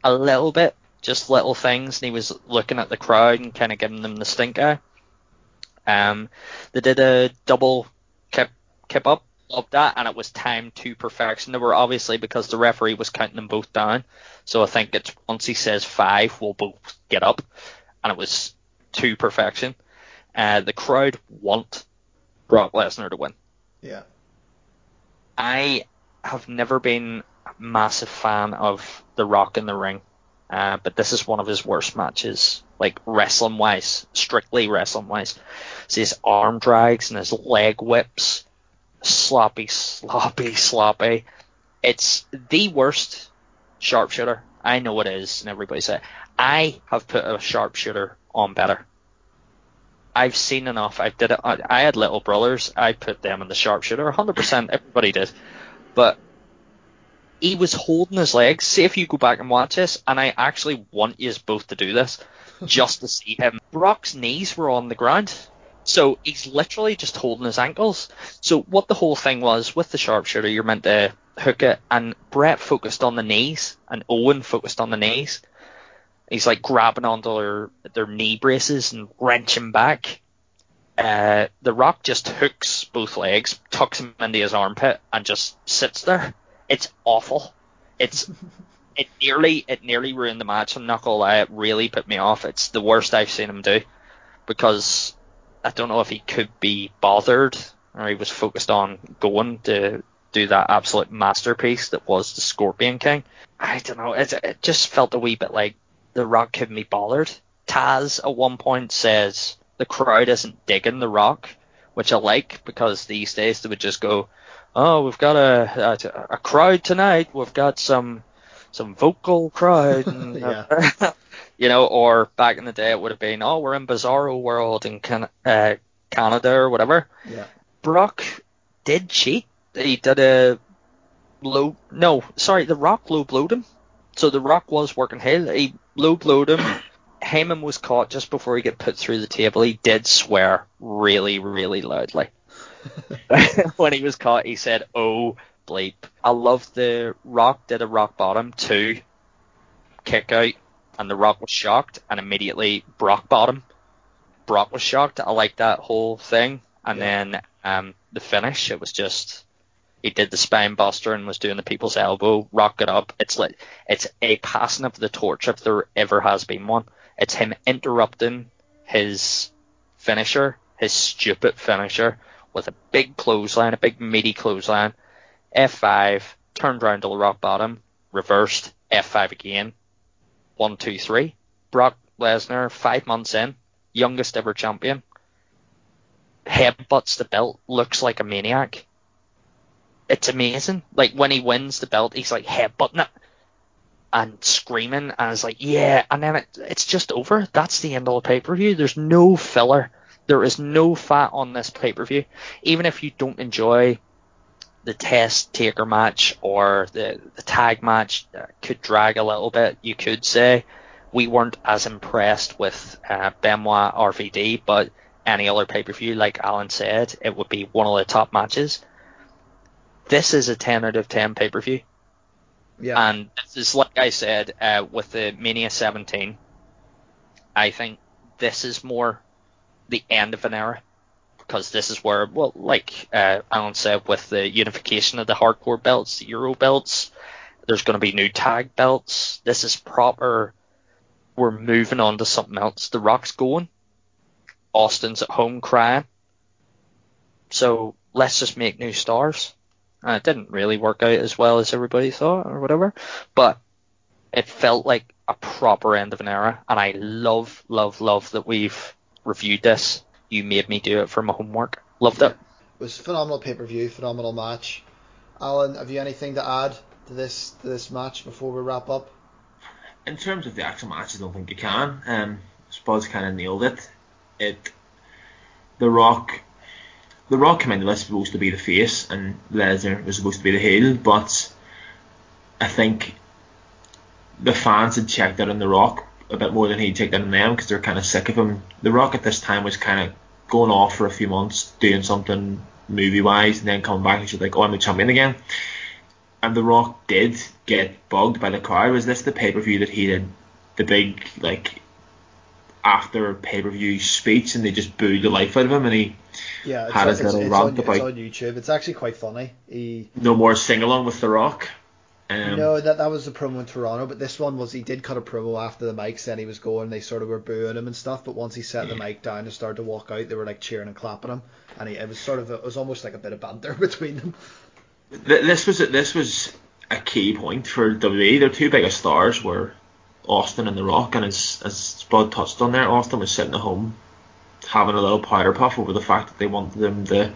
a little bit, just little things, and he was looking at the crowd and kind of giving them the stink eye. Um, they did a double kip kip up loved that, and it was timed to perfection. They were obviously because the referee was counting them both down, so I think it's once he says five, we'll both get up, and it was to perfection. Uh, the crowd want Brock Lesnar to win. Yeah. I have never been a massive fan of The Rock in the ring, uh, but this is one of his worst matches, like wrestling wise, strictly wrestling wise. So his arm drags and his leg whips, sloppy, sloppy, sloppy. It's the worst sharpshooter. I know it is, and everybody said I have put a sharpshooter on better. I've seen enough. I did it. I had little brothers. I put them in the sharpshooter. 100%. Everybody did. But he was holding his legs. See if you go back and watch this, and I actually want you both to do this just to see him. Brock's knees were on the ground. So he's literally just holding his ankles. So what the whole thing was with the sharpshooter, you're meant to hook it, and Bret focused on the knees, and Owen focused on the knees. He's like grabbing onto their, their knee braces and wrenching back. Uh, the Rock just hooks both legs, tucks him into his armpit, and just sits there. It's awful. It's it nearly it nearly ruined the match. I'm not gonna lie, it really put me off. It's the worst I've seen him do because I don't know if he could be bothered or he was focused on going to do that absolute masterpiece that was the Scorpion King. I don't know. It, it just felt a wee bit like the Rock couldn't be bothered. Taz at one point says the crowd isn't digging the Rock, which I like because these days they would just go, "Oh, we've got a a, a crowd tonight. We've got some some vocal crowd." And, Yeah. Uh, you know, or back in the day it would have been, "Oh, we're in Bizarro World in Can- uh, Canada or whatever." Yeah. Brock did cheat. He did a low. No, sorry, the Rock low blowed him. So the Rock was working heel. He low blowed him. Heyman was caught just before he got put through the table. He did swear really, really loudly. when he was caught, he said, "Oh bleep." I love the Rock did a rock bottom two kick out, and the Rock was shocked, and immediately Brock bottom. Brock was shocked. I like that whole thing, and Yeah. then um, the finish. It was just he did the spine buster and was doing the people's elbow, rock it up. It's like it's a passing of the torch if there ever has been one. It's him interrupting his finisher, his stupid finisher, with a big clothesline, a big meaty clothesline. F5, turned round to the rock bottom, reversed, F5 again. One, two, three. Brock Lesnar, five months in, youngest ever champion. Headbutts the belt, looks like a maniac it's amazing. Like when he wins the belt, he's like headbutting it and screaming, and it's like, yeah. And then it, it's just over. That's the end of the pay per view. There's no filler. There is no fat on this pay per view. Even if you don't enjoy the test taker match or the, the tag match, uh, could drag a little bit. You could say we weren't as impressed with uh, Benoit RVD, but any other pay per view, like Alan said, it would be one of the top matches this is a 10 out of 10 pay per view. Yeah. And this is like I said uh, with the Mania 17. I think this is more the end of an era because this is where, well, like uh, Alan said, with the unification of the hardcore belts, the Euro belts, there's going to be new tag belts. This is proper. We're moving on to something else. The Rock's going. Austin's at home crying. So let's just make new stars. And it didn't really work out as well as everybody thought or whatever, but it felt like a proper end of an era. And I love, love, love that we've reviewed this. You made me do it for my homework. Loved it. It was a phenomenal pay per view, phenomenal match. Alan, have you anything to add to this to this match before we wrap up? in terms of the actual match, I don't think you can. Um, Spud's kind of nailed it. It, The Rock, The Rock came in was supposed to be the face, and Lesnar was supposed to be the heel, but I think the fans had checked out on The Rock a bit more than he checked out on them because they're kind of sick of him. The Rock at this time was kind of going off for a few months, doing something movie wise, and then coming back and she's like, "Oh, I'm the champion again." and The Rock did get bugged by the crowd. Was this the pay per view that he did the big like after pay per view speech and they just booed the life out of him and he Yeah, it's, had on, his little it's, rant on, it's about on YouTube. It's actually quite funny. He no more sing along with The Rock. Um, no, that that was the promo in Toronto, but this one was he did cut a promo after the mic saying he was going. They sort of were booing him and stuff, but once he set the mic down and started to walk out, they were like cheering and clapping him, and he, it was sort of a, it was almost like a bit of banter between them. this was this was a key point for WWE. Their two biggest stars were Austin and The Rock, and as as Spud touched on there, Austin was sitting at home having a little powder puff over the fact that they wanted them to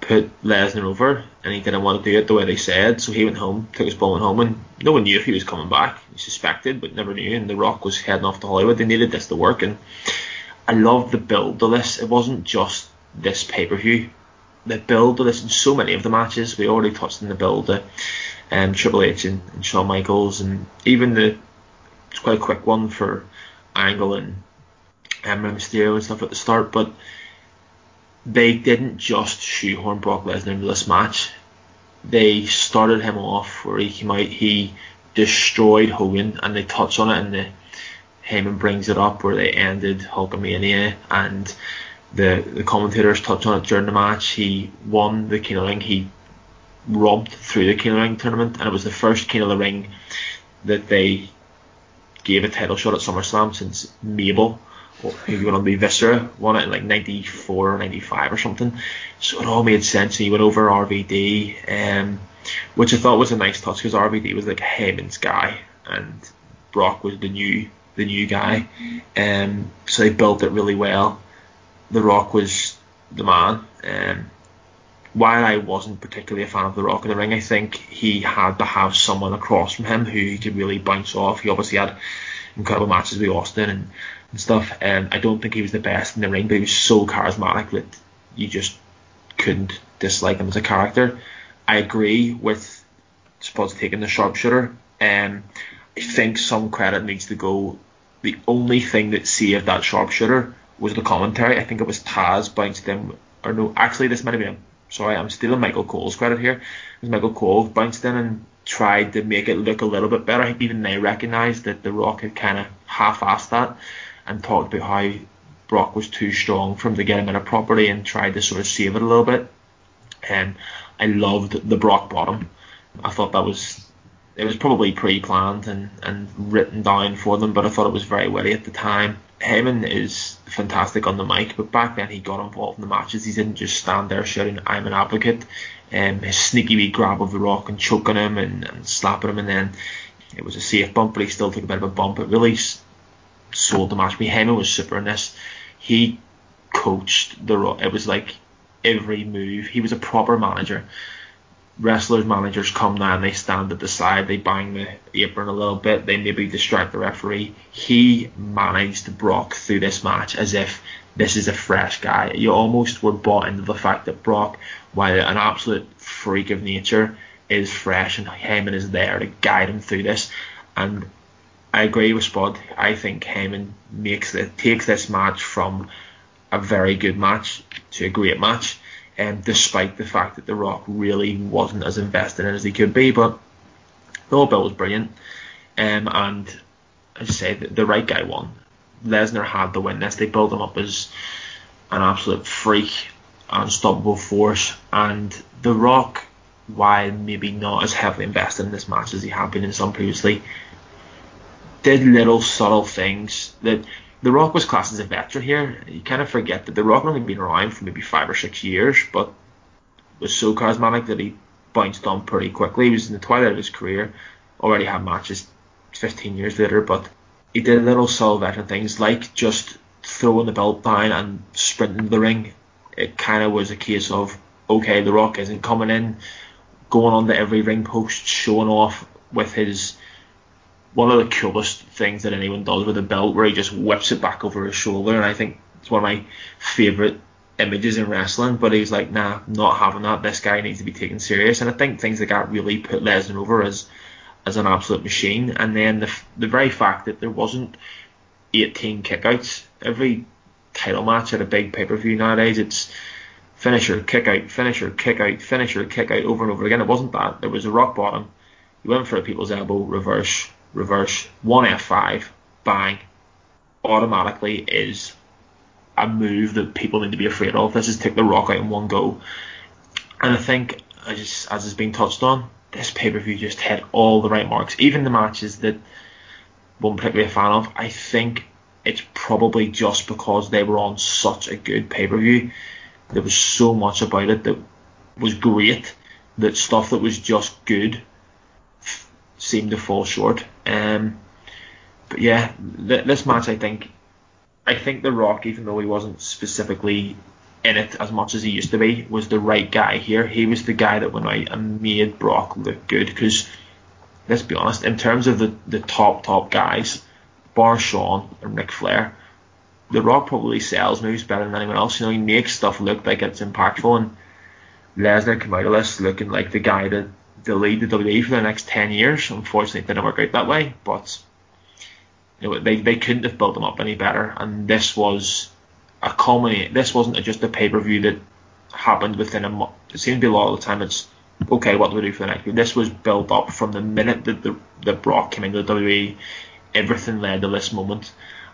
put Lesnar over, and he didn't want to do it the way they said. So he went home, took his ball went home, and no one knew if he was coming back. He suspected, but never knew. And The Rock was heading off to Hollywood. They needed this to work, and I love the build of this. It wasn't just this pay per view. The build of this in so many of the matches. We already touched on the build to um, Triple H and, and Shawn Michaels, and even the it's quite a quick one for Angle and um, Rey Mysterio and stuff at the start, but they didn't just shoehorn Brock Lesnar into this match. They started him off where he came out, he destroyed Hogan, and they touch on it, and the Heyman brings it up where they ended Hulkamania, and the the commentators touch on it during the match. He won the King of the Ring. He robbed through the King of the Ring tournament, and it was the first King of the Ring that they gave a title shot at SummerSlam since Mabel, who went on to Viscera, won it in like 94 or 95 or something. So it all made sense. And he went over RVD, um, which I thought was a nice touch because RVD was like Heyman's guy, and Brock was the new the new guy. Um, so they built it really well. The Rock was the man. Um, while I wasn't particularly a fan of The Rock in the ring, I think he had to have someone across from him who he could really bounce off. He obviously had incredible matches with Austin and, and stuff. And I don't think he was the best in the ring, but he was so charismatic that you just couldn't dislike him as a character. I agree with Spud's taking the sharpshooter. Um, I think some credit needs to go. The only thing that saved that sharpshooter was the commentary. I think it was Taz bounced him, or no, actually this might have been sorry, I'm stealing Michael Cole's credit here. Because Michael Cole bounced in and tried to make it look a little bit better. Even they recognised that The Rock had kind of half-assed that and talked about how Brock was too strong him to get him in a property and tried to sort of save it a little bit. And I loved the Brock bottom. I thought that was it was probably pre-planned and, and written down for them, but I thought it was very witty at the time. Heyman is fantastic on the mic, but back then he got involved in the matches. He didn't just stand there shouting, I'm an advocate. Um, his sneaky wee grab of the rock and choking him and, and slapping him, and then it was a safe bump, but he still took a bit of a bump. It really sold the match. Me, Heyman was super in this. He coached the rock. It was like every move. He was a proper manager wrestlers managers come now and they stand at the side, they bang the apron a little bit, they maybe distract the referee. He managed Brock through this match as if this is a fresh guy. You almost were bought into the fact that Brock, while an absolute freak of nature, is fresh and Heyman is there to guide him through this. And I agree with Spud. I think Heyman makes it takes this match from a very good match to a great match um, despite the fact that The Rock really wasn't as invested in it as he could be. But the whole was brilliant. Um, and I say, the, the right guy won. Lesnar had the win this. They built him up as an absolute freak, unstoppable force. And The Rock, while maybe not as heavily invested in this match as he had been in some previously, did little subtle things that the Rock was classed as a veteran here. You kind of forget that The Rock only been around for maybe five or six years, but was so charismatic that he bounced on pretty quickly. He was in the twilight of his career, already had matches 15 years later, but he did little subtle veteran things like just throwing the belt down and sprinting the ring. It kind of was a case of, okay, The Rock isn't coming in, going on to every ring post, showing off with his one of the coolest things that anyone does with a belt where he just whips it back over his shoulder and I think it's one of my favourite images in wrestling but he's like nah not having that. This guy needs to be taken serious. And I think things like that really put Lesnar over as as an absolute machine. And then the, the very fact that there wasn't 18 kickouts every title match at a big pay-per-view nowadays it's finisher kick out finisher kick out finisher kick out over and over again. It wasn't that. There was a rock bottom. You went for a people's elbow reverse reverse, one F5, bang, automatically is a move that people need to be afraid of. This is take the Rock out in one go, and I think as as has been touched on, this pay per view just hit all the right marks. Even the matches that one particularly a fan of, I think it's probably just because they were on such a good pay per view. There was so much about it that was great that stuff that was just good f- seemed to fall short. Um, but yeah, th- this match I think, I think The Rock, even though he wasn't specifically in it as much as he used to be, was the right guy here. He was the guy that went out and made Brock look good because let's be honest, in terms of the, the top top guys, bar Shawn and Ric Flair, The Rock probably sells moves better than anyone else. You know, he makes stuff look like it's impactful and Lesnar came out of this looking like the guy that lead the WWE for the next ten years. Unfortunately, it didn't work out that way, but you know, they they couldn't have built them up any better. And this was a culminate. This wasn't just a pay per view that happened within a month. It seems to be a lot of the time it's okay. What do we do for the next week? This was built up from the minute that the that Brock came into the WWE. Everything led to this moment,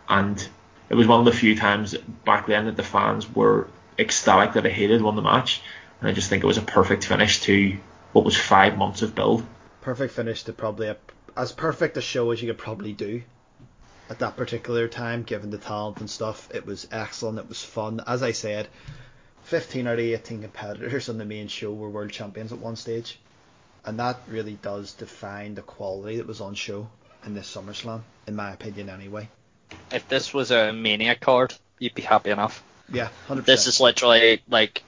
and it was one of the few times back then that the fans were ecstatic that I hated won the match and I just think it was a perfect finish to what was five months of build. Perfect finish to probably a, as perfect a show as you could probably do at that particular time, given the talent and stuff. It was excellent. It was fun. As I said, 15 out of 18 competitors on the main show were world champions at one stage, and that really does define the quality that was on show in this SummerSlam, in my opinion, anyway. If this was a Mania card, you'd be happy enough. Yeah, 100%. This is literally like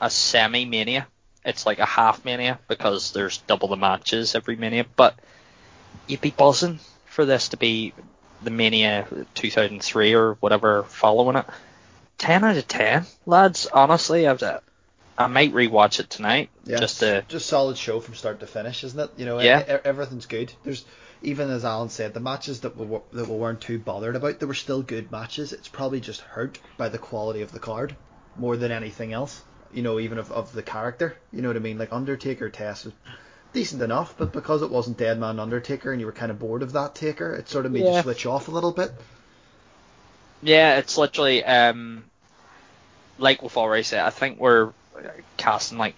a semi mania. It's like a half mania because there's double the matches every mania. But you'd be buzzing for this to be the mania 2003 or whatever following it. 10 out of 10, lads. Honestly, I've, I might rewatch it tonight yeah, just to. Just solid show from start to finish, isn't it? You know, Yeah. e- everything's good. There's even as Alan said, the matches that we were, that we weren't too bothered about, they were still good matches. It's probably just hurt by the quality of the card more than anything else. You know, even of, of the character. You know what I mean? Like Undertaker Test was decent enough, but because it wasn't Dead Man Undertaker and you were kind of bored of that Taker, it sort of made Yeah. you switch off a little bit. Yeah, it's literally um, like we've already said. I think we're casting like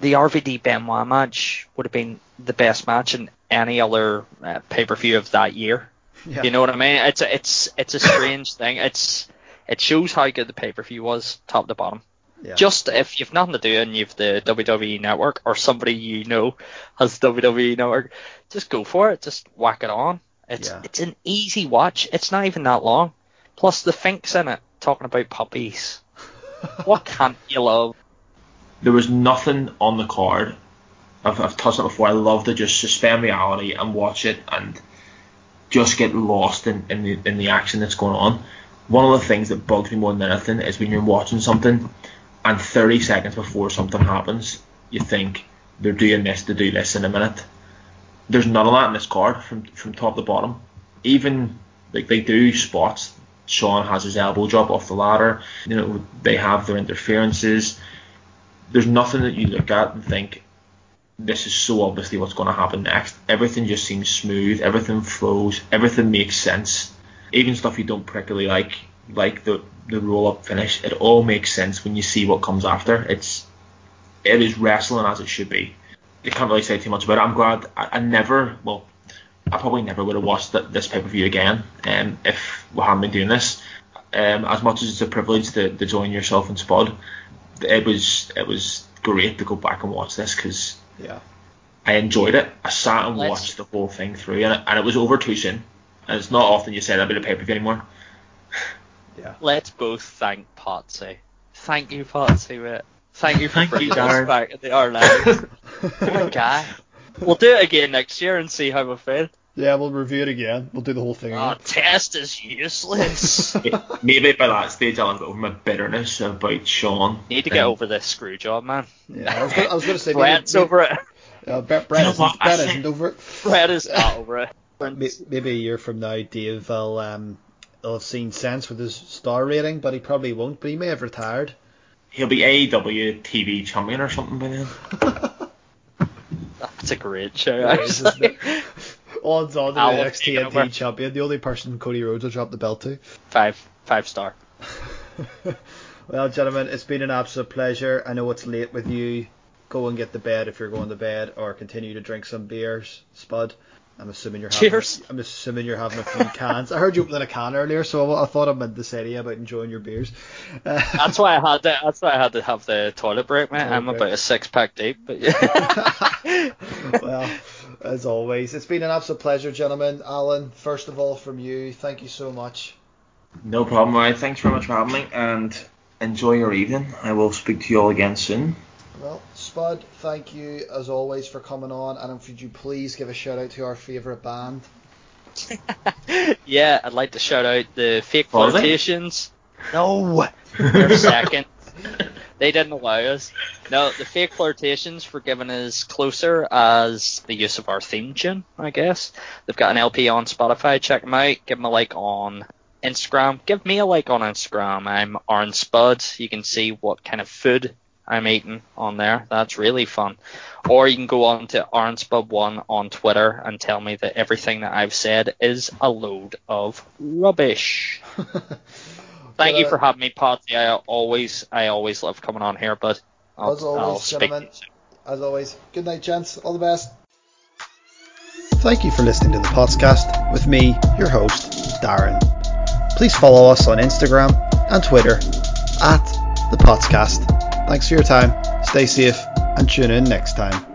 the RVD Benoit match would have been the best match in any other uh, pay per view of that year. Yeah. You know what I mean? It's a, it's it's a strange thing. It's it shows how good the pay per view was, top to bottom. Yeah. Just if you've nothing to do and you've the WWE network or somebody you know has WWE network, just go for it. Just whack it on. It's Yeah. it's an easy watch. It's not even that long. Plus the Fink's in it talking about puppies. what can't you love? There was nothing on the card. I've, I've touched on it before. I love to just suspend reality and watch it and just get lost in, in the in the action that's going on. One of the things that bugs me more than anything is when you're watching something and 30 seconds before something happens, you think they're doing this to do this in a minute. There's none of that in this card from from top to bottom. Even like they do spots. Shawn has his elbow drop off the ladder. You know they have their interferences. There's nothing that you look at and think this is so obviously what's going to happen next. Everything just seems smooth. Everything flows. Everything makes sense. Even stuff you don't particularly like, like the the roll up finish, it all makes sense when you see what comes after. It's it is wrestling as it should be. I can't really say too much about it. I'm glad I, I never well I probably never would have watched th- this pay per view again um, if we hadn't been doing this. Um, as much as it's a privilege to, to join yourself and Spud, it was it was great to go back and watch this because Yeah. I enjoyed it. I sat and Let's- watched the whole thing through, and it, and it was over too soon. And it's not often you say that about a pay per view anymore. Yeah. Let's both thank Potsy. Thank you, Potsy, mate. Thank you for Thank you, bringing us back in the our lives. What a guy. We'll do it again next year and see how we feel. Yeah, we'll review it again. We'll do the whole thing Oh, again. test is useless. Maybe by that stage I'll have over my bitterness about Shawn. Need to get Um, over this screw job, man. Yeah, I was gonna, I was gonna say maybe, Bret's maybe, over it. uh, Bret, Bret, You know isn't, Bret isn't over it. Brett is not over it. Maybe a year from now, Dave will um will have seen sense with his star rating, but he probably won't. But he may have retired. He'll be AEW TV champion or something by then. That's a great show, It is, actually. Odds on to the have next taken TNT over. champion, the only person Cody Rhodes will drop the belt to. five, five star. well, gentlemen, it's been an absolute pleasure. I know it's late with you. Go and get the bed if you're going to bed, or continue to drink some beers, Spud. I'm assuming you're having. Cheers. I'm assuming you're having a few cans. I heard you opening a can earlier, so I thought I meant to say to you about enjoying your beers. That's why I had to. That's why I had to have the toilet break, man. Toilet I'm break. about a six pack deep, but yeah. well, as always, it's been an absolute pleasure, gentlemen. Alan, first of all, from you, thank you so much. No problem, Ryan. Thanks very much for having me, and enjoy your evening. I will speak to you all again soon. Well, Spud, thank you as always for coming on, and would you please give a shout out to our favourite band? yeah, I'd like to shout out the fake Was flirtations. No, they're second. they didn't allow us. No, the fake flirtations for giving us closer as the use of our theme tune. I guess they've got an LP on Spotify. Check them out. Give them a like on Instagram. Give me a like on Instagram. I'm Aaron Spud. You can see what kind of food I'm eating on there. That's really fun. Or you can go on to AaronSpud1 on Twitter and tell me that everything that I've said is a load of rubbish. Thank you uh, for having me, Patsy. I always, I always love coming on here, but I'll, As always, I'll speak to gentlemen. you soon. As always, good night, gents. All the best. Thank you for listening to the podcast with me, your host, Darren. Please follow us on Instagram and Twitter at the podcast. Thanks for your time. Stay safe and tune in next time.